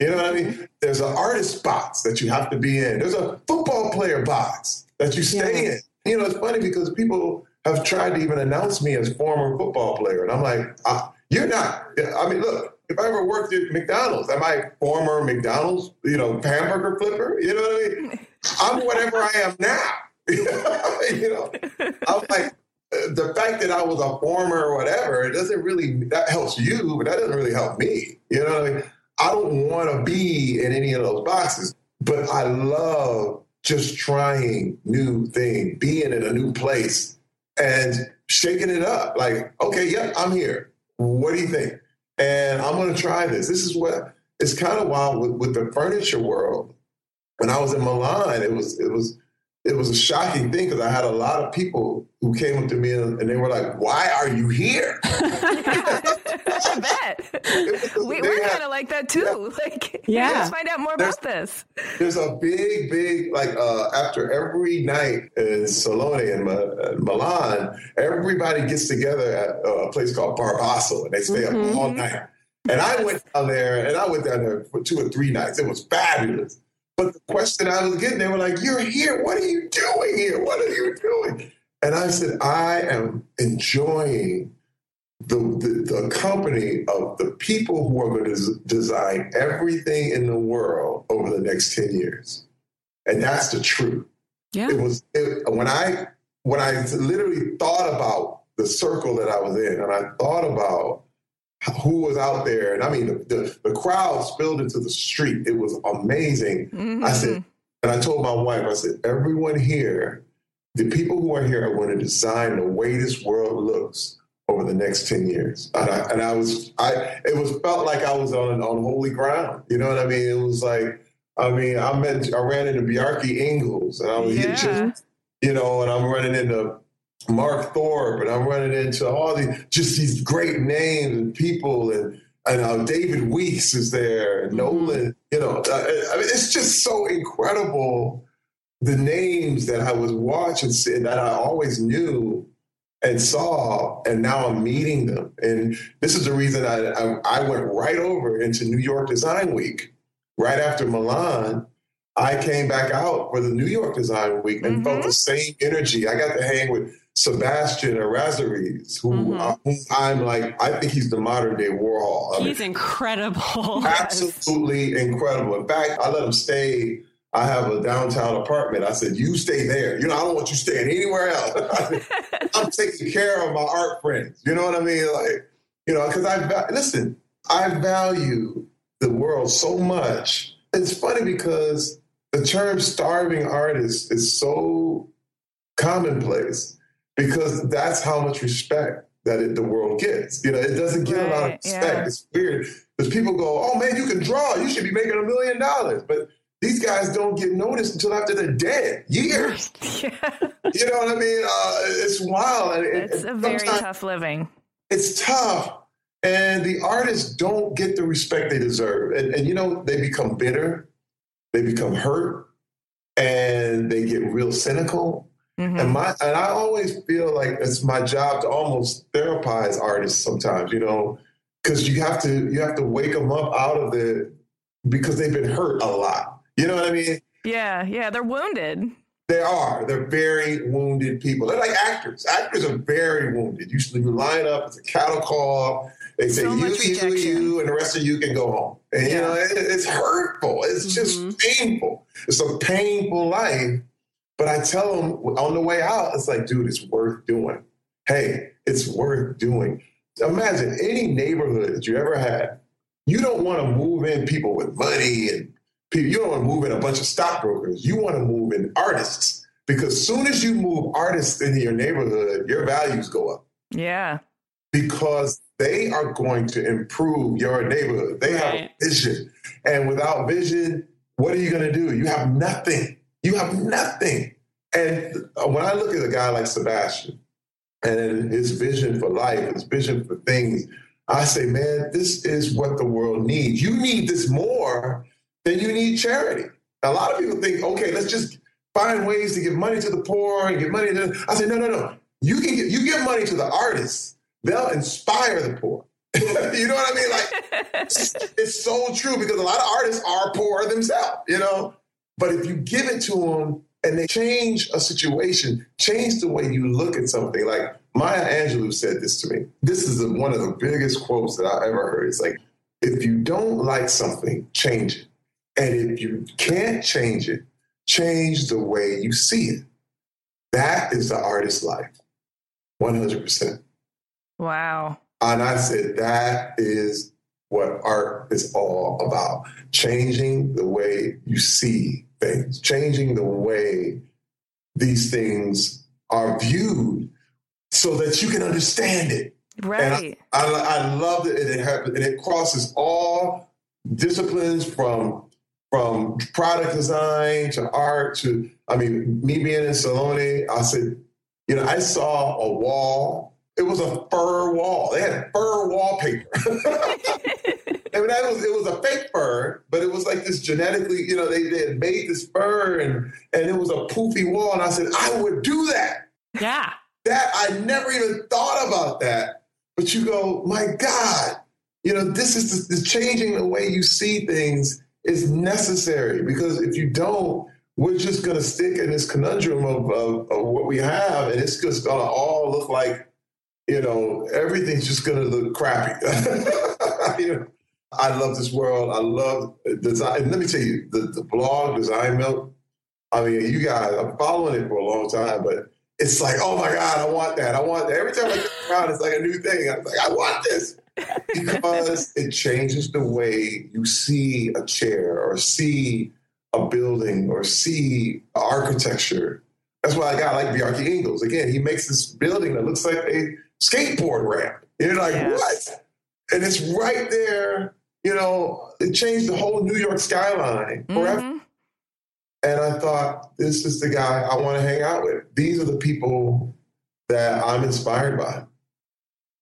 Speaker 2: You know what I mean? There's an artist box that you have to be in. There's a football player box that you stay in. You know, it's funny because people have tried to even announce me as former football player, and I'm like, uh, you're not. I mean, look, if I ever worked at McDonald's, am I former McDonald's, you know, hamburger flipper? You know what I mean? I'm whatever I am now. you know, I'm like, the fact that I was a former or whatever, it doesn't really, that helps you, but that doesn't really help me. You know I, mean? I don't want to be in any of those boxes, but I love just trying new things, being in a new place and shaking it up. Like, okay, yep, I'm here. What do you think? And I'm going to try this. This is what it's kind of wild with, with the furniture world. When I was in Milan, it was it was it was a shocking thing because I had a lot of people who came up to me and, and they were like, "Why are you here?"
Speaker 1: I bet we, are kind of like that too. Yeah. Like, yeah, let's find out more there's, about this.
Speaker 2: There's a big, big like uh, after every night in Salone in uh, Milan, everybody gets together at a place called Bar Basso and they stay mm-hmm. up all night. And I went down there, and I went down there for two or three nights. It was fabulous. But the question I was getting, they were like, You're here. What are you doing here? What are you doing? And I said, I am enjoying the, the, the company of the people who are going to design everything in the world over the next 10 years. And that's the truth. Yeah. It was it, when I when I literally thought about the circle that I was in and I thought about who was out there. And I mean, the, the, the crowd spilled into the street. It was amazing. Mm-hmm. I said, and I told my wife, I said, everyone here, the people who are here are going to design the way this world looks over the next 10 years. And I, and I was, I, it was felt like I was on, on holy ground. You know what I mean? It was like, I mean, I met, I ran into Bjarke Ingels and I was, yeah. just, you know, and I'm running into Marc Thorpe, and I'm running into all these just these great names and people, and and uh, David Weeks is there, and mm-hmm. Nolan. You know, uh, I mean, it's just so incredible the names that I was watching that I always knew and saw, and now I'm meeting them. And this is the reason I, I, I went right over into New York Design Week right after Milan I came back out for the New York Design Week and mm-hmm. felt the same energy. I got to hang with Sebastian Errázuriz, who, mm-hmm. uh, who I'm like, I think he's the modern day Warhol.
Speaker 3: I he's mean, incredible.
Speaker 2: Absolutely yes. incredible. In fact, I let him stay. I have a downtown apartment. I said, you stay there. You know, I don't want you staying anywhere else. I'm taking care of my art friends. You know what I mean? Like, you know, because I listen, I value the world so much. It's funny because the term starving artist is so commonplace because that's how much respect that it, the world gets. You know, it doesn't get right, a lot of respect. Yeah. It's weird because people go, "Oh man, you can draw. You should be making a million dollars," but these guys don't get noticed until after they're dead. Years. Yeah. You know what I mean? Uh, it's wild.
Speaker 1: It's a very tough living.
Speaker 2: It's tough. And the artists don't get the respect they deserve. And, and you know, they become bitter, they become hurt, and they get real cynical Mm-hmm. And my and I always feel like it's my job to almost therapize artists sometimes, you know, because you have to you have to wake them up out of the because they've been hurt a lot. You know what I mean?
Speaker 1: Yeah, yeah, they're wounded.
Speaker 2: They are. They're very wounded people. They're like actors. Actors are very wounded. Usually, you line up, it's a cattle call. They say so you, you, you, and the rest of you can go home. And yeah. you know, it, it's hurtful. It's mm-hmm. just painful. It's a painful life. But I tell them on the way out, it's like, dude, it's worth doing. Hey, it's worth doing. Imagine any neighborhood that you ever had. You don't want to move in people with money and people, you don't want to move in a bunch of stockbrokers. You want to move in artists because soon as you move artists into your neighborhood, your values go up.
Speaker 1: Yeah.
Speaker 2: Because they are going to improve your neighborhood. They right. have vision. And without vision, what are you going to do? You have nothing. You have nothing. And when I look at a guy like Sebastian and his vision for life, his vision for things, I say, man, this is what the world needs. You need this more than you need charity. A lot of people think, okay, let's just find ways to give money to the poor and give money to. I say, no, no, no. You can get, you give money to the artists. They'll inspire the poor. you know what I mean? Like, it's, it's so true because a lot of artists are poor themselves. You know, but if you give it to them and they change a situation, change the way you look at something. Like Maya Angelou said this to me. This is one of the biggest quotes that I ever heard. It's like, if you don't like something, change it. And if you can't change it, change the way you see it. That is the artist's life, 100%.
Speaker 1: Wow.
Speaker 2: And I said, that is what art is all about changing the way you see things, changing the way these things are viewed so that you can understand it.
Speaker 1: Right.
Speaker 2: I, I, I love it. It, have, and it crosses all disciplines from from product design to art to, I mean, me being in Salone, I said, you know, I saw a wall. It was a fur wall. They had fur wallpaper. I mean, that was it was a fake fur, but it was like this genetically, you know, they, they had made this fur and and it was a poofy wall. And I said, I would do that.
Speaker 3: Yeah.
Speaker 2: That I never even thought about that. But you go, my God, you know, this is the, the changing the way you see things is necessary because if you don't, we're just going to stick in this conundrum of, of, of what we have, and it's just going to all look like, you know, everything's just going to look crappy. you know, I love this world. I love design. And let me tell you, the, the blog Design Milk. I mean, you guys, I'm following it for a long time, but it's like, oh my God, I want that. I want that. Every time I get around, it's like a new thing. I'm like, I want this because it changes the way you see a chair or see a building or see architecture. That's why I got like Bjarke Ingels. Again, he makes this building that looks like a skateboard ramp. You're like,
Speaker 1: Yes.
Speaker 2: what? And it's right there. You know, it changed the whole New York skyline forever.
Speaker 1: Mhm.
Speaker 2: And I thought, this is the guy I want to hang out with. These are the people that I'm inspired by.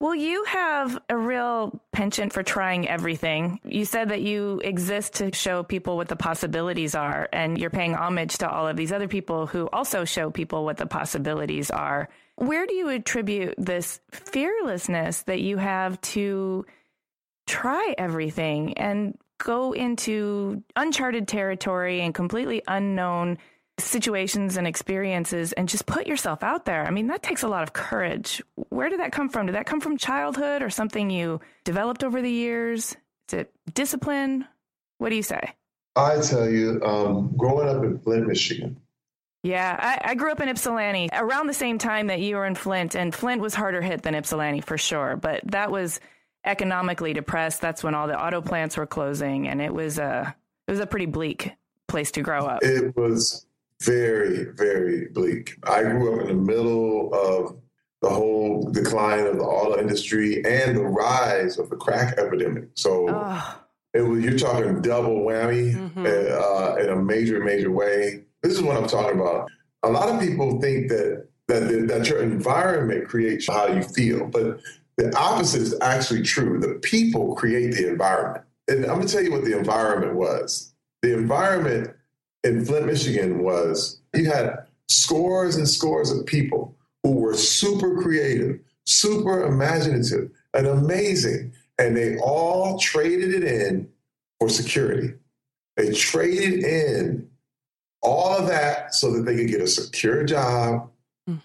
Speaker 1: Well, you have a real penchant for trying everything. You said that you exist to show people what the possibilities are, and you're paying homage to all of these other people who also show people what the possibilities are. Where do you attribute this fearlessness that you have to try everything and go into uncharted territory and completely unknown situations and experiences and just put yourself out there. I mean, that takes a lot of courage. Where did that come from? Did that come from childhood or something you developed over the years? Is it discipline? What do you say?
Speaker 2: I tell you, um, growing up in Flint, Michigan,
Speaker 1: Yeah, I, I grew up in Ypsilanti around the same time that you were in Flint, and Flint was harder hit than Ypsilanti for sure. But that was economically depressed. That's when all the auto plants were closing, and it was a it was a pretty bleak place to grow up.
Speaker 2: it was very, very bleak. I grew up in the middle of the whole decline of the auto industry and the rise of the crack epidemic. So
Speaker 1: Oh,
Speaker 2: it was you're talking double whammy uh, in a major, major way. This is what I'm talking about. A lot of people think that that that your environment creates how you feel, but the opposite is actually true. The people create the environment. And I'm going to tell you what the environment was. The environment in Flint, Michigan was you had scores and scores of people who were super creative, super imaginative, and amazing. And they all traded it in for security. They traded in all of that so that they could get a secure job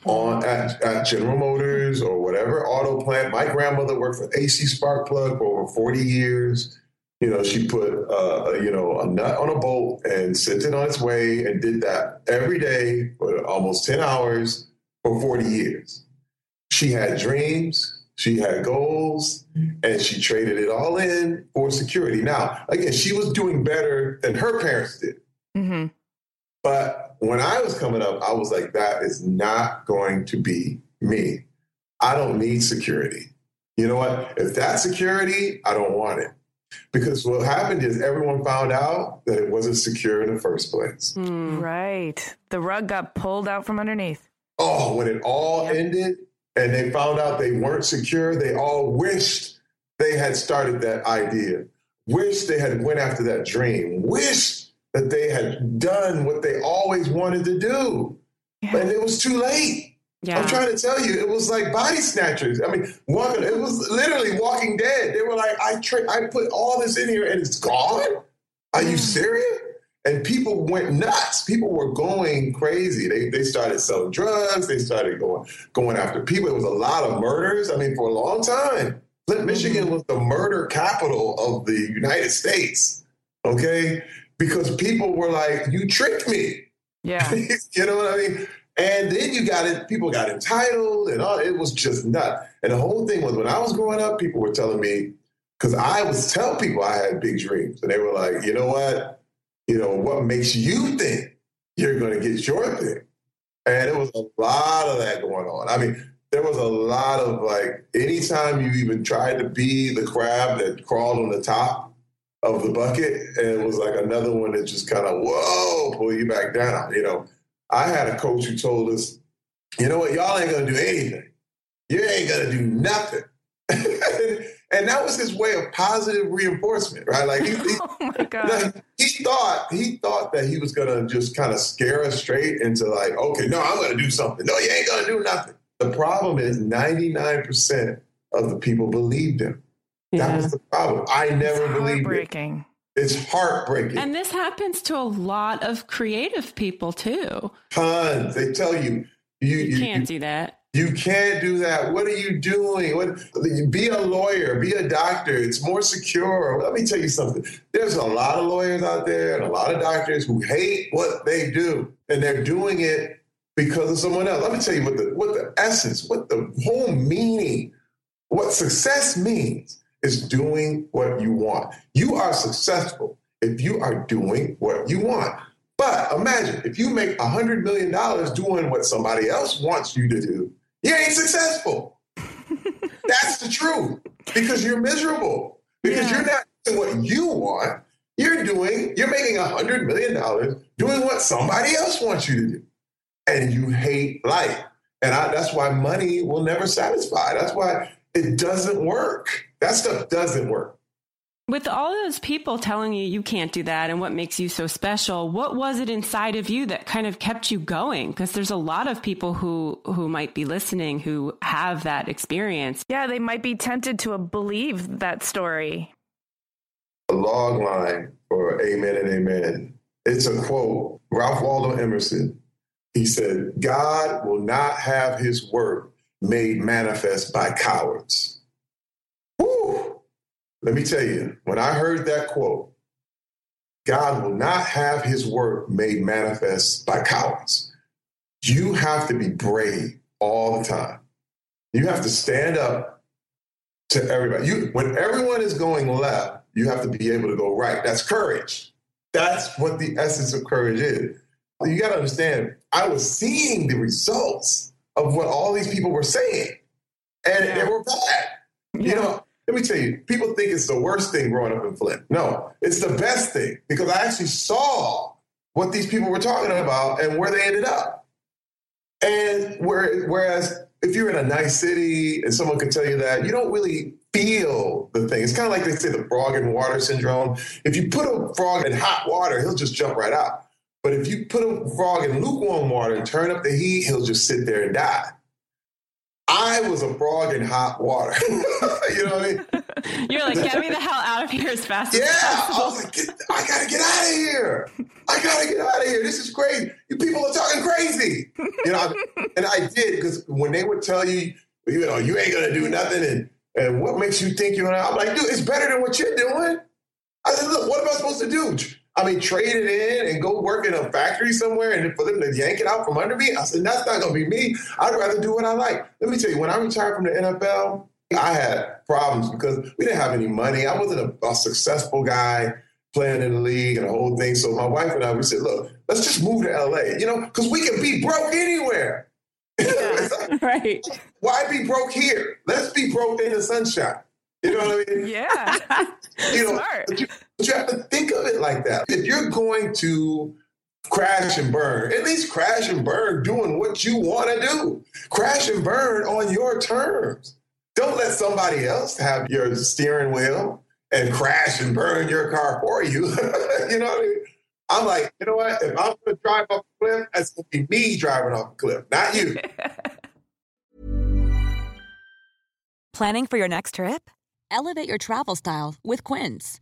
Speaker 2: on at, at General Motors or whatever auto plant. My grandmother worked for AC Spark Plug for over 40 years. You know, she put uh, you know a nut on a bolt and sent it on its way and did that every day for almost 10 hours for 40 years. She had dreams, she had goals, and she traded it all in for security. Now, again, she was doing better than her parents did.
Speaker 1: hmm
Speaker 2: But when I was coming up, I was like, that is not going to be me. I don't need security. You know what? If that's security, I don't want it. Because what happened is everyone found out that it wasn't secure in the first place. Hmm.
Speaker 1: right. The rug got pulled out from underneath.
Speaker 2: Oh, when it all ended and they found out they weren't secure, they all wished they had started that idea, wished they had went after that dream, wished that they had done what they always wanted to do. And it was too late.
Speaker 3: Yeah.
Speaker 2: I'm trying to tell you, it was like body snatchers. I mean, walking, it was literally Walking Dead. They were like, I tra- I put all this in here and it's gone. Are you serious? And people went nuts. People were going crazy. They they started selling drugs. They started going going after people. It was a lot of murders. I mean, for a long time, Flint, Michigan mm-hmm. was the murder capital of the United States. Okay. Because people were like, you tricked me.
Speaker 1: Yeah.
Speaker 2: you know what I mean? And then you got it, people got entitled and all, it was just nuts. And the whole thing was when I was growing up, people were telling me, because I was tell people I had big dreams. And they were like, you know what? You know, what makes you think you're going to get your thing? And it was a lot of that going on. I mean, there was a lot of like, anytime you even tried to be the crab that crawled on the top of the bucket, and it was like another one that just kind of, whoa, pull you back down. You know, I had a coach who told us, you know what, y'all ain't to do anything. You ain't to do nothing. and that was his way of positive reinforcement, right? Like he, he,
Speaker 1: oh my god,
Speaker 2: he thought he thought that he was gonna just kind of scare us straight into like, okay, no, I'm gonna do something. No, you ain't gonna do nothing. The problem is 99% of the people believed him.
Speaker 3: Yeah.
Speaker 2: That was the problem. I never
Speaker 1: it's
Speaker 2: believed it. It's heartbreaking.
Speaker 3: And this happens to a lot of creative people too.
Speaker 2: Tons. They tell you you,
Speaker 3: You
Speaker 2: you,
Speaker 3: can't do that.
Speaker 2: You can't do that. What are you doing? What, be a lawyer, be a doctor. It's more secure. Let me tell you something. There's a lot of lawyers out there and a lot of doctors who hate what they do, and they're doing it because of someone else. Let me tell you what the what the essence, what the whole meaning, what success means is doing what you want. You are successful if you are doing what you want. But imagine if you make $100 million doing what somebody else wants you to do, you ain't successful. That's the truth because you're miserable because
Speaker 1: Yeah.
Speaker 2: you're not doing what you want. You're doing, you're making $100 million doing what somebody else wants you to do. And you hate life. And I, that's why money will never satisfy. That's why it doesn't work. That stuff doesn't work.
Speaker 3: With all those people telling you you can't do that and what makes you so special, what was it inside of you that kind of kept you going? Because there's a lot of people who who might be listening who have that experience.
Speaker 1: Yeah, they might be tempted to believe that story.
Speaker 2: a log line for amen and amen. It's a quote, Ralph Waldo Emerson. He said, God will not have his work made manifest by cowards. Woo! Let me tell you, when I heard that quote, God will not have his work made manifest by cowards. You have to be brave all the time. You have to stand up to everybody. You, when everyone is going left, you have to be able to go right. That's courage. That's what the essence of courage is. You got to understand, I was seeing the results of what all these people were saying, and they were bad. You know, let me tell you, people think it's the worst thing growing up in Flint. No, it's the best thing because I actually saw what these people were talking about and where they ended up. And where, whereas if you're in a nice city and someone could tell you that, you don't really feel the thing. It's kind of like they say the frog in water syndrome. If you put a frog in hot water, he'll just jump right out. But if you put a frog in lukewarm water and turn up the heat, he'll just sit there and die. I was a frog in hot water. you know what I mean?
Speaker 3: You're like, get me the hell out of here as fast
Speaker 2: Yeah,
Speaker 3: as
Speaker 2: I
Speaker 3: possible.
Speaker 2: was like, get, I gotta get out of here. I gotta get out of here. This is crazy. You people are talking crazy. You know, and I did because when they would tell you, you know, you ain't gonna do nothing, and and what makes you think you're gonna? I'm like, dude, it's better than what you're doing. I said, look, what am I supposed to do? I mean, trade it in and go work in a factory somewhere and for them to yank it out from under me? I said, that's not going to be me. I'd rather do what I like. Let me tell you, when I retired from the NFL, I had problems because we didn't have any money. I wasn't a, a successful guy playing in the league and the whole thing. So my wife and I, we said, look, let's just move to LA, you know, because we can be broke anywhere.
Speaker 3: right.
Speaker 2: Why be broke here? Let's be broke in the sunshine. You know what I mean?
Speaker 1: Yeah.
Speaker 2: you know,
Speaker 1: Smart.
Speaker 2: But you, have to think of it like that. If you're going to crash and burn, at least crash and burn doing what you want to do. Crash and burn on your terms. Don't let somebody else have your steering wheel and crash and burn your car for you. you know what I mean? I'm like, you know what? If I'm going to drive off a cliff, that's going to be me driving off a cliff, not you.
Speaker 7: Planning for your next trip? Elevate your travel style with Quince.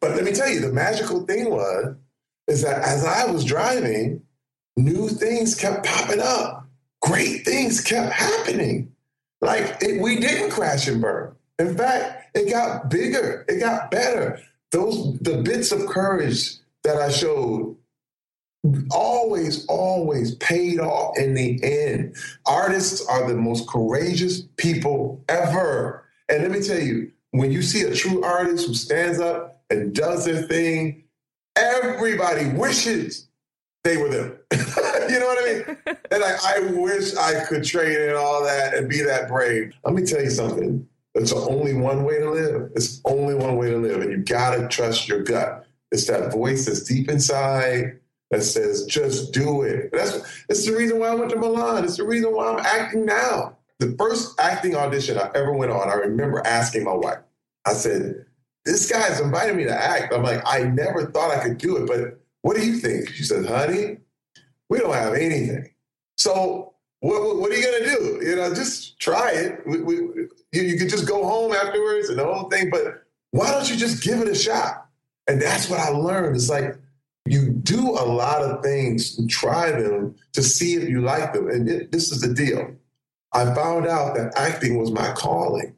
Speaker 2: But let me tell you, the magical thing was is that as I was driving, new things kept popping up. Great things kept happening. Like it, we didn't crash and burn. In fact, it got bigger. It got better. Those the bits of courage that I showed always, always paid off in the end. Artists are the most courageous people ever. And let me tell you, when you see a true artist who stands up and does their thing, everybody wishes they were them. you know what I mean? and I, I wish I could train and all that and be that brave. Let me tell you something. It's only one way to live. It's only one way to live. And you gotta trust your gut. It's that voice that's deep inside that says, just do it. That's it's the reason why I went to Milan. It's the reason why I'm acting now. The first acting audition I ever went on, I remember asking my wife, I said, This guy's invited me to act. I'm like, I never thought I could do it, but what do you think? She said, Honey, we don't have anything. So what, what are you going to do? You know, just try it. We, we, you, you could just go home afterwards and the whole thing, but why don't you just give it a shot? And that's what I learned. It's like you do a lot of things and try them to see if you like them. And it, this is the deal. I found out that acting was my calling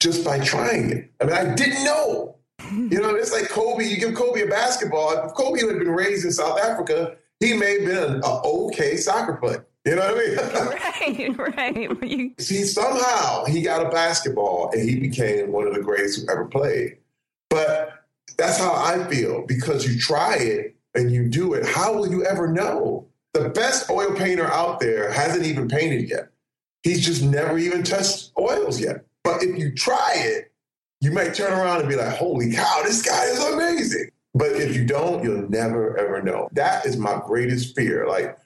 Speaker 2: just by trying it. I mean, I didn't know. You know, it's like Kobe, you give Kobe a basketball. If Kobe had been raised in South Africa, he may have been an, an okay soccer player. You know what
Speaker 1: I mean? right, right. You...
Speaker 2: See, somehow he got a basketball and he became one of the greatest who ever played. But that's how I feel because you try it and you do it. How will you ever know? The best oil painter out there hasn't even painted yet. He's just never even touched oils yet. But if you try it, you might turn around and be like, holy cow, this guy is amazing. But if you don't, you'll never ever know. That is my greatest fear. Like,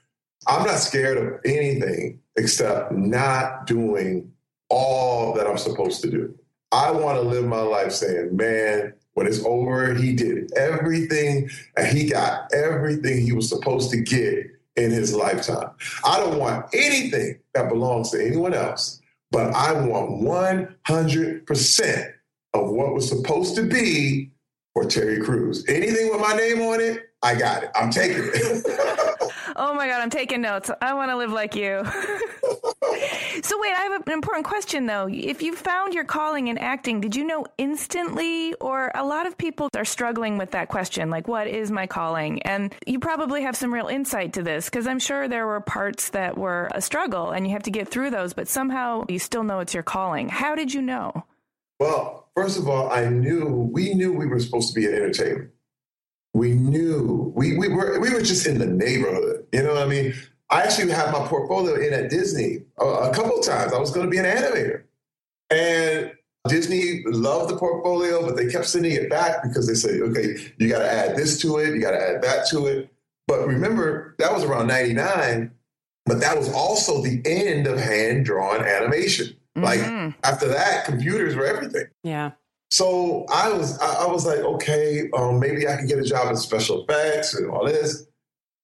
Speaker 2: I'm not scared of anything except not doing all that I'm supposed to do. I want to live my life saying, man, when it's over, he did everything and he got everything he was supposed to get in his lifetime. I don't want anything that belongs to anyone else, but I want 100% of what was supposed to be for Terry Crews. Anything with my name on it, I got it. I'm taking it.
Speaker 1: oh my God, I'm taking notes. I want to live like you. so, wait, I have an important question though. If you found your calling in acting, did you know instantly? Or a lot of people are struggling with that question like, what is my calling? And you probably have some real insight to this because I'm sure there were parts that were a struggle and you have to get through those, but somehow you still know it's your calling. How did you know?
Speaker 2: Well, first of all, I knew we knew we were supposed to be an entertainment. We knew we we were we were just in the neighborhood. You know what I mean? I actually had my portfolio in at Disney a, a couple of times. I was going to be an animator, and Disney loved the portfolio, but they kept sending it back because they said, "Okay, you got to add this to it, you got to add that to it." But remember, that was around '99, but that was also the end of hand drawn animation. Like mm-hmm. after that, computers were everything.
Speaker 3: Yeah.
Speaker 2: So I was I, was like, okay, um, maybe I can get a job in special effects and all this.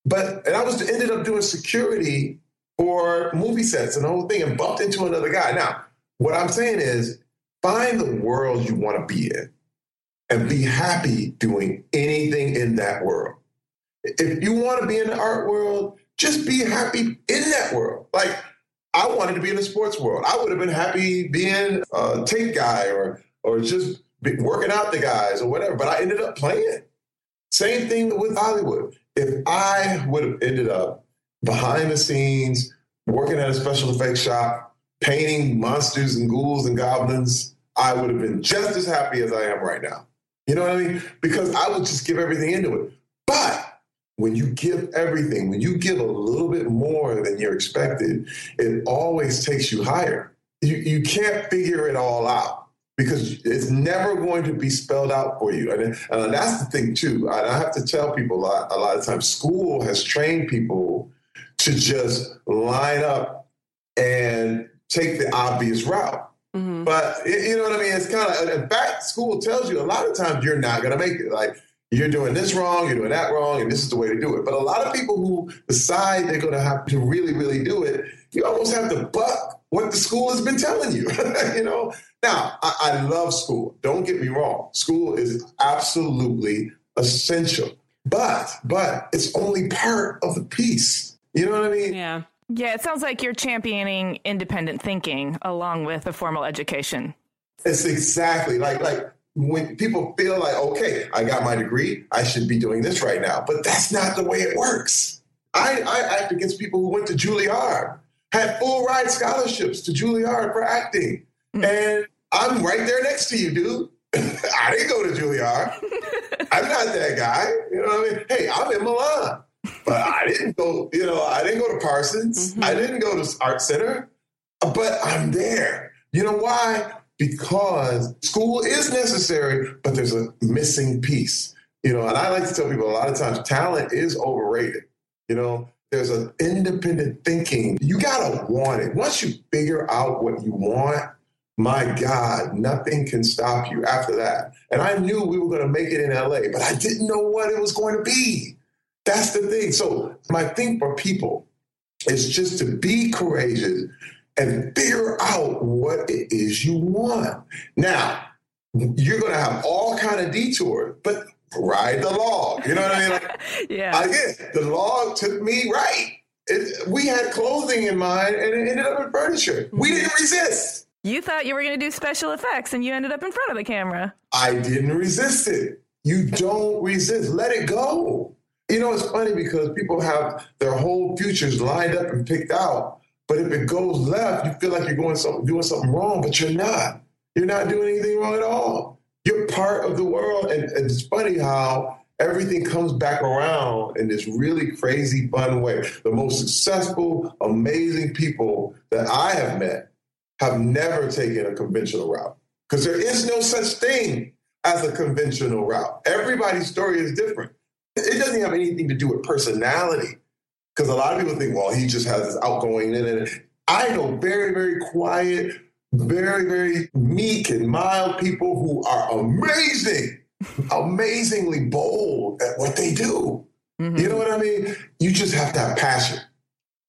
Speaker 2: But and I was ended up doing security for movie sets and the whole thing and bumped into another guy. Now, what I'm saying is find the world you want to be in and be happy doing anything in that world. If you want to be in the art world, just be happy in that world. Like I wanted to be in the sports world. I would have been happy being a tape guy or or just working out the guys or whatever. But I ended up playing. Same thing with Hollywood. If I would have ended up behind the scenes, working at a special effects shop, painting monsters and ghouls and goblins, I would have been just as happy as I am right now. You know what I mean? Because I would just give everything into it. But when you give everything, when you give a little bit more than you're expected, it always takes you higher. You, you can't figure it all out because it's never going to be spelled out for you. And, and that's the thing, too. I, I have to tell people a lot, a lot of times school has trained people to just line up and take the obvious route.
Speaker 1: Mm-hmm.
Speaker 2: But you know what I mean? It's kind of, in fact, school tells you a lot of times you're not going to make it. Like, you're doing this wrong, you're doing that wrong, and this is the way to do it. But a lot of people who decide they're going to have to really, really do it, you almost have to buck what the school has been telling you. you know. Now, I, I love school. Don't get me wrong. School is absolutely essential, but but it's only part of the piece. You know what I mean?
Speaker 3: Yeah.
Speaker 1: Yeah, it sounds like you're championing independent thinking along with a formal education.
Speaker 2: It's exactly like like when people feel like, okay, I got my degree, I should be doing this right now. But that's not the way it works. I, I act against people who went to Juilliard, had full ride scholarships to Juilliard for acting. Mm. And I'm right there next to you, dude. I didn't go to Juilliard. I'm not that guy. You know what I mean? Hey, I'm in Milan. But I didn't go, you know, I didn't go to Parsons. Mm-hmm. I didn't go to Art Center. But I'm there. You know why? because school is necessary, but there's a missing piece. You know, and I like to tell people a lot of times talent is overrated. You know, there's an independent thinking. You gotta want it. Once you figure out what you want, my God, nothing can stop you after that. And I knew we were gonna make it in LA, but I didn't know what it was going to be. That's the thing. So my thing for people is just to be courageous and figure out what it is you want. Now, you're going to have all kind of detours, but ride the log. You know what I mean? Like,
Speaker 1: yeah.
Speaker 2: Again, the log took me right. It, we had clothing in mind, and it ended up in furniture. We mm-hmm. didn't resist.
Speaker 1: You thought you were going to do special effects, and you ended up in front of the camera.
Speaker 2: I didn't resist it. You don't resist. Let it go. You know, it's funny because people have their whole futures lined up and picked out, but if it goes left, you feel like you're going something, doing something wrong, but you're not. You're not doing anything wrong at all. Part of the world. And, and it's funny how everything comes back around in this really crazy, fun way. The most successful, amazing people that I have met have never taken a conventional route because there is no such thing as a conventional route. Everybody's story is different. It doesn't have anything to do with personality. Because a lot of people think, well, he just has this outgoing. And I know very, very quiet, very, very meek and mild people who are amazing, amazingly bold at what they do. Mm-hmm. You know what I mean? You just have to have passion.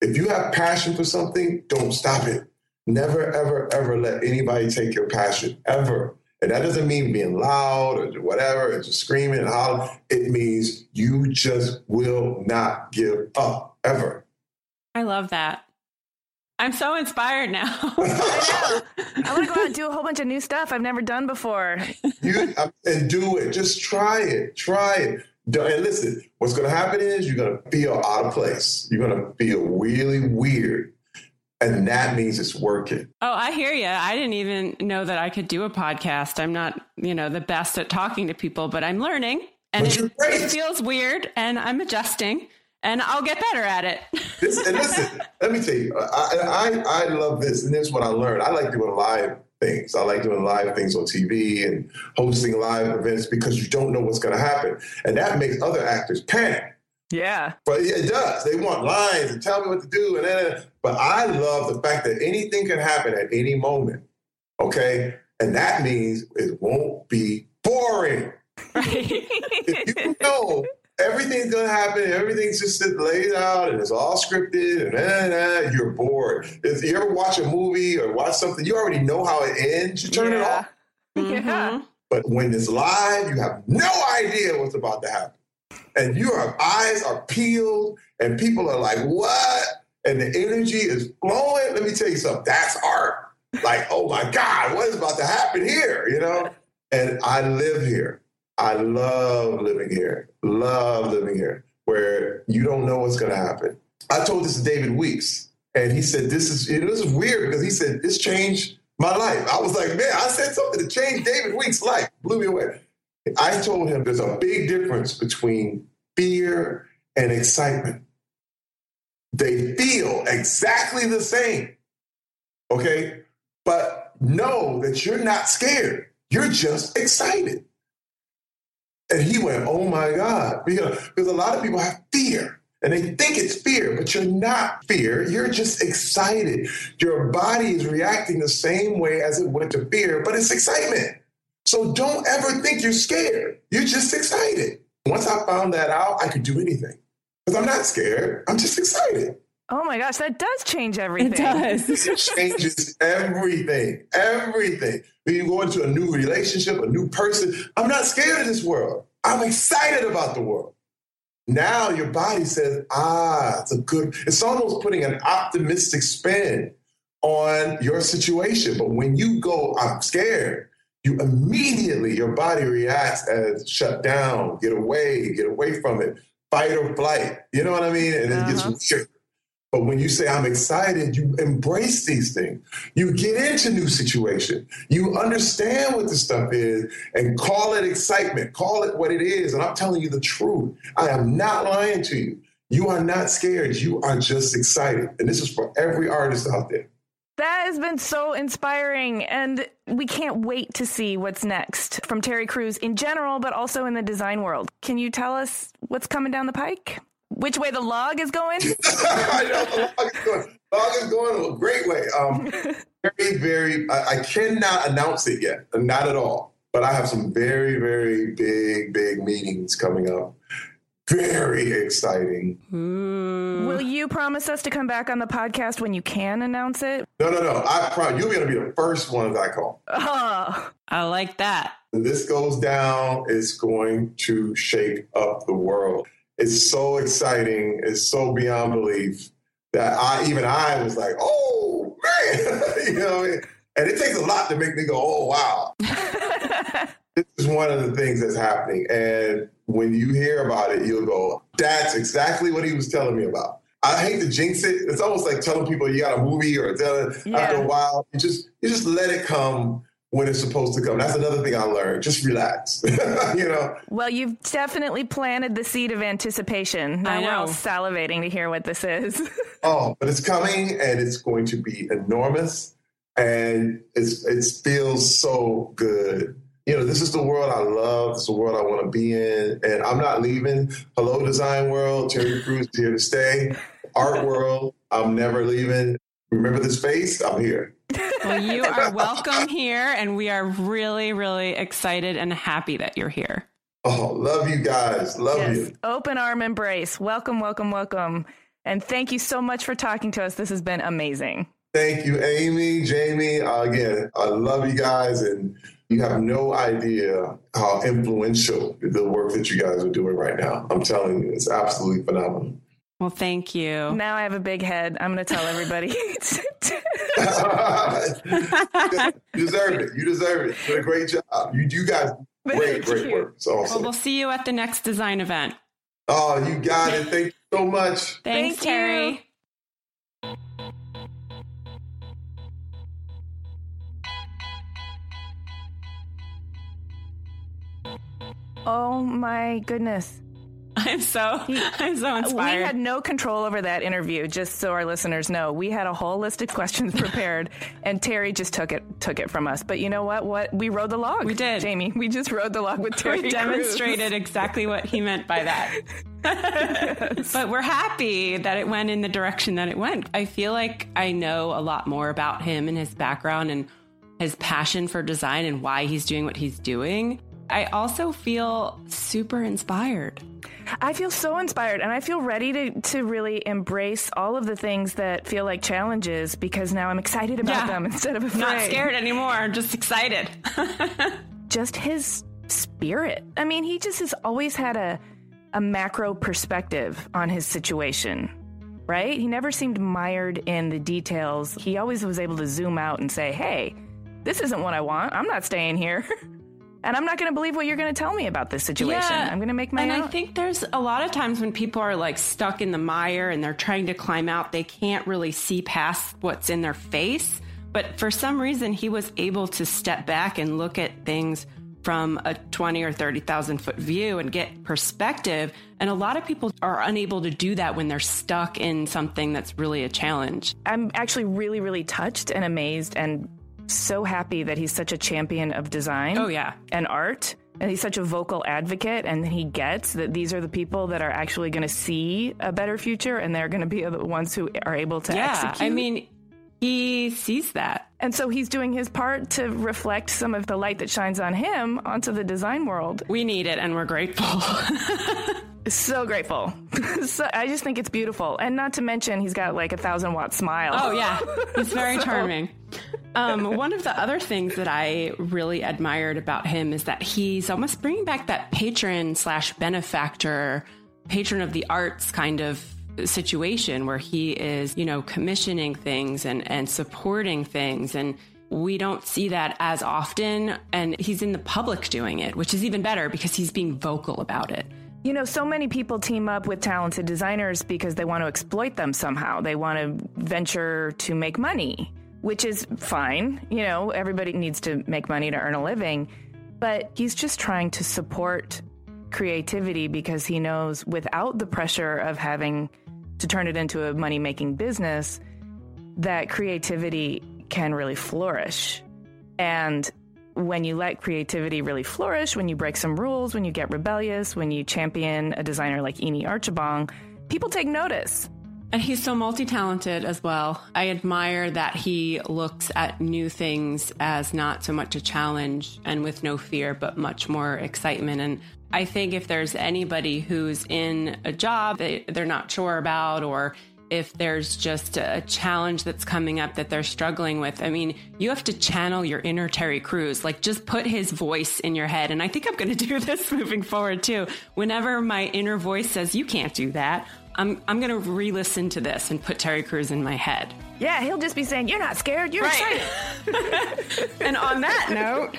Speaker 2: If you have passion for something, don't stop it. Never, ever, ever let anybody take your passion, ever. And that doesn't mean being loud or whatever and just screaming and hollering. It means you just will not give up ever.
Speaker 3: I love that. I'm so inspired now.
Speaker 1: I know. I want to go out and do a whole bunch of new stuff I've never done before.
Speaker 2: you, uh, and do it. Just try it. Try it. And listen, what's going to happen is you're going to feel out of place. You're going to feel really weird and that means it's working.
Speaker 3: Oh, I hear you. I didn't even know that I could do a podcast. I'm not, you know, the best at talking to people, but I'm learning and it, it, feels weird and I'm adjusting and I'll get better at it.
Speaker 2: this, and listen, let me tell you, I, I, I love this. And this is what I learned. I like doing live things. I like doing live things on TV and hosting live events because you don't know what's going to happen. And that makes other actors panic.
Speaker 1: Yeah.
Speaker 2: But it does. They want lines and tell me what to do. And then, but I love the fact that anything can happen at any moment. Okay. And that means it won't be boring. Right. if you know everything's going to happen, everything's just laid out and it's all scripted and nah, nah, you're bored. If you ever watch a movie or watch something, you already know how it ends, you turn
Speaker 1: yeah.
Speaker 2: it off.
Speaker 1: Mm-hmm. Yeah.
Speaker 2: But when it's live, you have no idea what's about to happen and your eyes are peeled and people are like, what? And the energy is flowing. Let me tell you something. That's art. Like, oh my God, what is about to happen here? You know? And I live here. I love living here. Love living here where you don't know what's going to happen. I told this to David Weeks, and he said, This is, this is weird because he said, This changed my life. I was like, Man, I said something to change David Weeks' life. Blew me away. I told him there's a big difference between fear and excitement. They feel exactly the same. Okay? But know that you're not scared. You're just excited. And he went, Oh my God. Because, because a lot of people have fear. and they think it's fear, but you're not fear. You're just excited. Your body is reacting the same way as it would to fear, but it's excitement. So don't ever think you're scared. You're just excited. Once I found that out, I could do anything because I'm not scared. I'm just excited.
Speaker 1: Oh my gosh, that does change everything.
Speaker 3: It does.
Speaker 2: It changes everything, everything. When you go into a new relationship, a new person, I'm not scared of this world. I'm excited about the world. Now your body says, ah, it's a good, it's almost putting an optimistic spin on your situation. But when you go, I'm scared, you immediately, your body reacts as shut down, get away, get away from it, fight or flight. You know what I mean? And it
Speaker 1: Uh-huh.
Speaker 2: gets weird. But when you say I'm excited, you embrace these things. You get into new situation. You understand what the stuff is and call it excitement. Call it what it is. And I'm telling you the truth. I am not lying to you. You are not scared. You are just excited. And this is for every artist out there.
Speaker 1: That has been so inspiring, and we can't wait to see what's next from Terry Crews in general, but also in the design world. Can you tell us what's coming down the pike? Which way the log is going?
Speaker 2: I know the log is going. Log is going a great way. Um, very, very. I, I cannot announce it yet, not at all. But I have some very, very big, big meetings coming up. Very exciting.
Speaker 1: Will you promise us to come back on the podcast when you can announce it?
Speaker 2: No, no, no. I promise you're going to be the first ones I call.
Speaker 1: Oh,
Speaker 3: I like that.
Speaker 2: When this goes down, it's going to shake up the world. It's so exciting. It's so beyond belief that I even I was like, oh man, you know, and it takes a lot to make me go, oh wow. this is one of the things that's happening. And when you hear about it, you'll go, that's exactly what he was telling me about. I hate to jinx it. It's almost like telling people you got a movie or telling after a while, you just you just let it come when it's supposed to come. That's another thing I learned. Just relax. you know.
Speaker 1: well, you've definitely planted the seed of anticipation. Now
Speaker 3: I
Speaker 1: we're all
Speaker 3: know.
Speaker 1: salivating to hear what this is.
Speaker 2: Oh, but it's coming and it's going to be enormous and it's it feels so good. You know, this is the world I love. This is the world I want to be in. And I'm not leaving. Hello, design world. Terry Crews is here to stay. Art world, I'm never leaving. Remember the space? I'm here.
Speaker 3: Well, you are welcome here, and we are really, really excited and happy that you're here.
Speaker 2: Oh, love you guys. Love
Speaker 1: yes,
Speaker 2: you.
Speaker 1: open arm embrace. Welcome, welcome, welcome. And thank you so much for talking to us. This has been amazing.
Speaker 2: Thank you, Amy, Jaime. Uh, again, I love you guys, and you have no idea how influential the work that you guys are doing right now. I'm telling you, it's absolutely phenomenal.
Speaker 3: Well, thank you.
Speaker 1: Now I have a big head. I'm going to tell everybody.
Speaker 2: you deserve it. You deserve it. You did a great job. You, you guys, great, great
Speaker 1: you.
Speaker 2: work. It's
Speaker 3: Well, we'll see you at the next design event.
Speaker 2: Oh, you got it. Thank you so much.
Speaker 3: Thanks,
Speaker 1: Thank
Speaker 3: Terry.
Speaker 1: you. oh my goodness.
Speaker 3: I'm so I'm so uh, inspired.
Speaker 1: We had no control over that interview, just so our listeners know. We had a whole list of questions prepared, and Terry just took it took it from us. But you know what? What we rode the log.
Speaker 3: We did.
Speaker 1: Jaime. We just rode the log with Terry.
Speaker 3: we demonstrated exactly what he meant by that. but we're happy that it went in the direction that it went. I feel like I know a lot more about him and his background and his passion for design and why he's doing what he's doing. I also feel super inspired.
Speaker 1: I feel so inspired and I feel ready to, to really embrace all of the things that feel like challenges because now I'm excited about
Speaker 3: Yeah.
Speaker 1: them instead of afraid.
Speaker 3: Not scared anymore, just excited.
Speaker 1: Just his spirit. I mean, he just has always had a a macro perspective on his situation. Right? He never seemed mired in the details. He always was able to zoom out and say, "Hey, this isn't what I want. I'm not staying here." And I'm not going to believe what you're going to tell me about this situation. I'm going to make my
Speaker 3: and
Speaker 1: own.
Speaker 3: I think there's a lot of times when people are like stuck in the mire and they're trying to climb out, they can't really see past what's in their face. But for some reason, he was able to step back and look at things from a 20 or 30,000 foot view and get perspective. And a lot of people are unable to do that when they're stuck in something that's really a challenge.
Speaker 1: I'm actually really, really touched and amazed and so happy that he's such a champion of design.
Speaker 3: Oh, yeah.
Speaker 1: And art and he's such a vocal advocate and he gets that these are the people that are actually going to see a better future and they're going to be the ones who are able to
Speaker 3: yeah,
Speaker 1: execute.
Speaker 3: I mean, he sees that.
Speaker 1: And so he's doing his part to reflect some of the light that shines on him onto the design world.
Speaker 3: We need it and we're grateful.
Speaker 1: so grateful. so, I just think it's beautiful. And not to mention, he's got like a thousand watt smile.
Speaker 3: Oh, yeah. He's very so. charming. Um, one of the other things that I really admired about him is that he's almost bringing back that patron slash benefactor, patron of the arts kind of situation where he is, you know, commissioning things and, and supporting things. And we don't see that as often. And he's in the public doing it, which is even better because he's being vocal about it.
Speaker 1: You know, so many people team up with talented designers because they want to exploit them somehow. They want to venture to make money, which is fine. You know, everybody needs to make money to earn a living. But he's just trying to support creativity because he knows without the pressure of having to turn it into a money making business, that creativity can really flourish. And when you let creativity really flourish, when you break some rules, when you get rebellious, when you champion a designer like Ini Archibong, people take notice.
Speaker 3: And he's so multi talented as well. I admire that he looks at new things as not so much a challenge and with no fear, but much more excitement. And I think if there's anybody who's in a job that they're not sure about or if there's just a challenge that's coming up that they're struggling with. I mean, you have to channel your inner Terry Crews. Like, just put his voice in your head. And I think I'm going to do this moving forward too. Whenever my inner voice says, you can't do that, I'm, I'm going to re listen to this and put Terry Crews in my head.
Speaker 1: Yeah, he'll just be saying, You're not scared, you're right.
Speaker 3: excited. and on that note,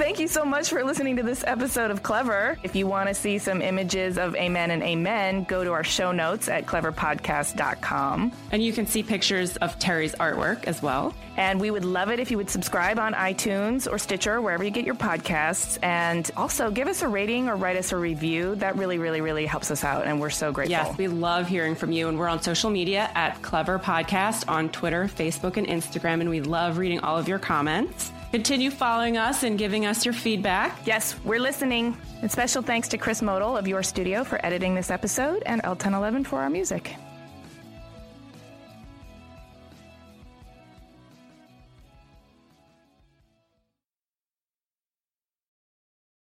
Speaker 1: Thank you so much for listening to this episode of Clever. If you want to see some images of Amen and Amen, go to our show notes at cleverpodcast.com.
Speaker 3: And you can see pictures of Terry's artwork as well.
Speaker 1: And we would love it if you would subscribe on iTunes or Stitcher, wherever you get your podcasts. And also give us a rating or write us a review. That really, really, really helps us out. And we're so grateful.
Speaker 3: Yes, we love hearing from you. And we're on social media at Clever Podcast on Twitter, Facebook, and Instagram. And we love reading all of your comments. Continue following us and giving us your feedback.
Speaker 1: Yes, we're listening. And special thanks to Chris Modal of Your Studio for editing this episode and El Ten Eleven for our music.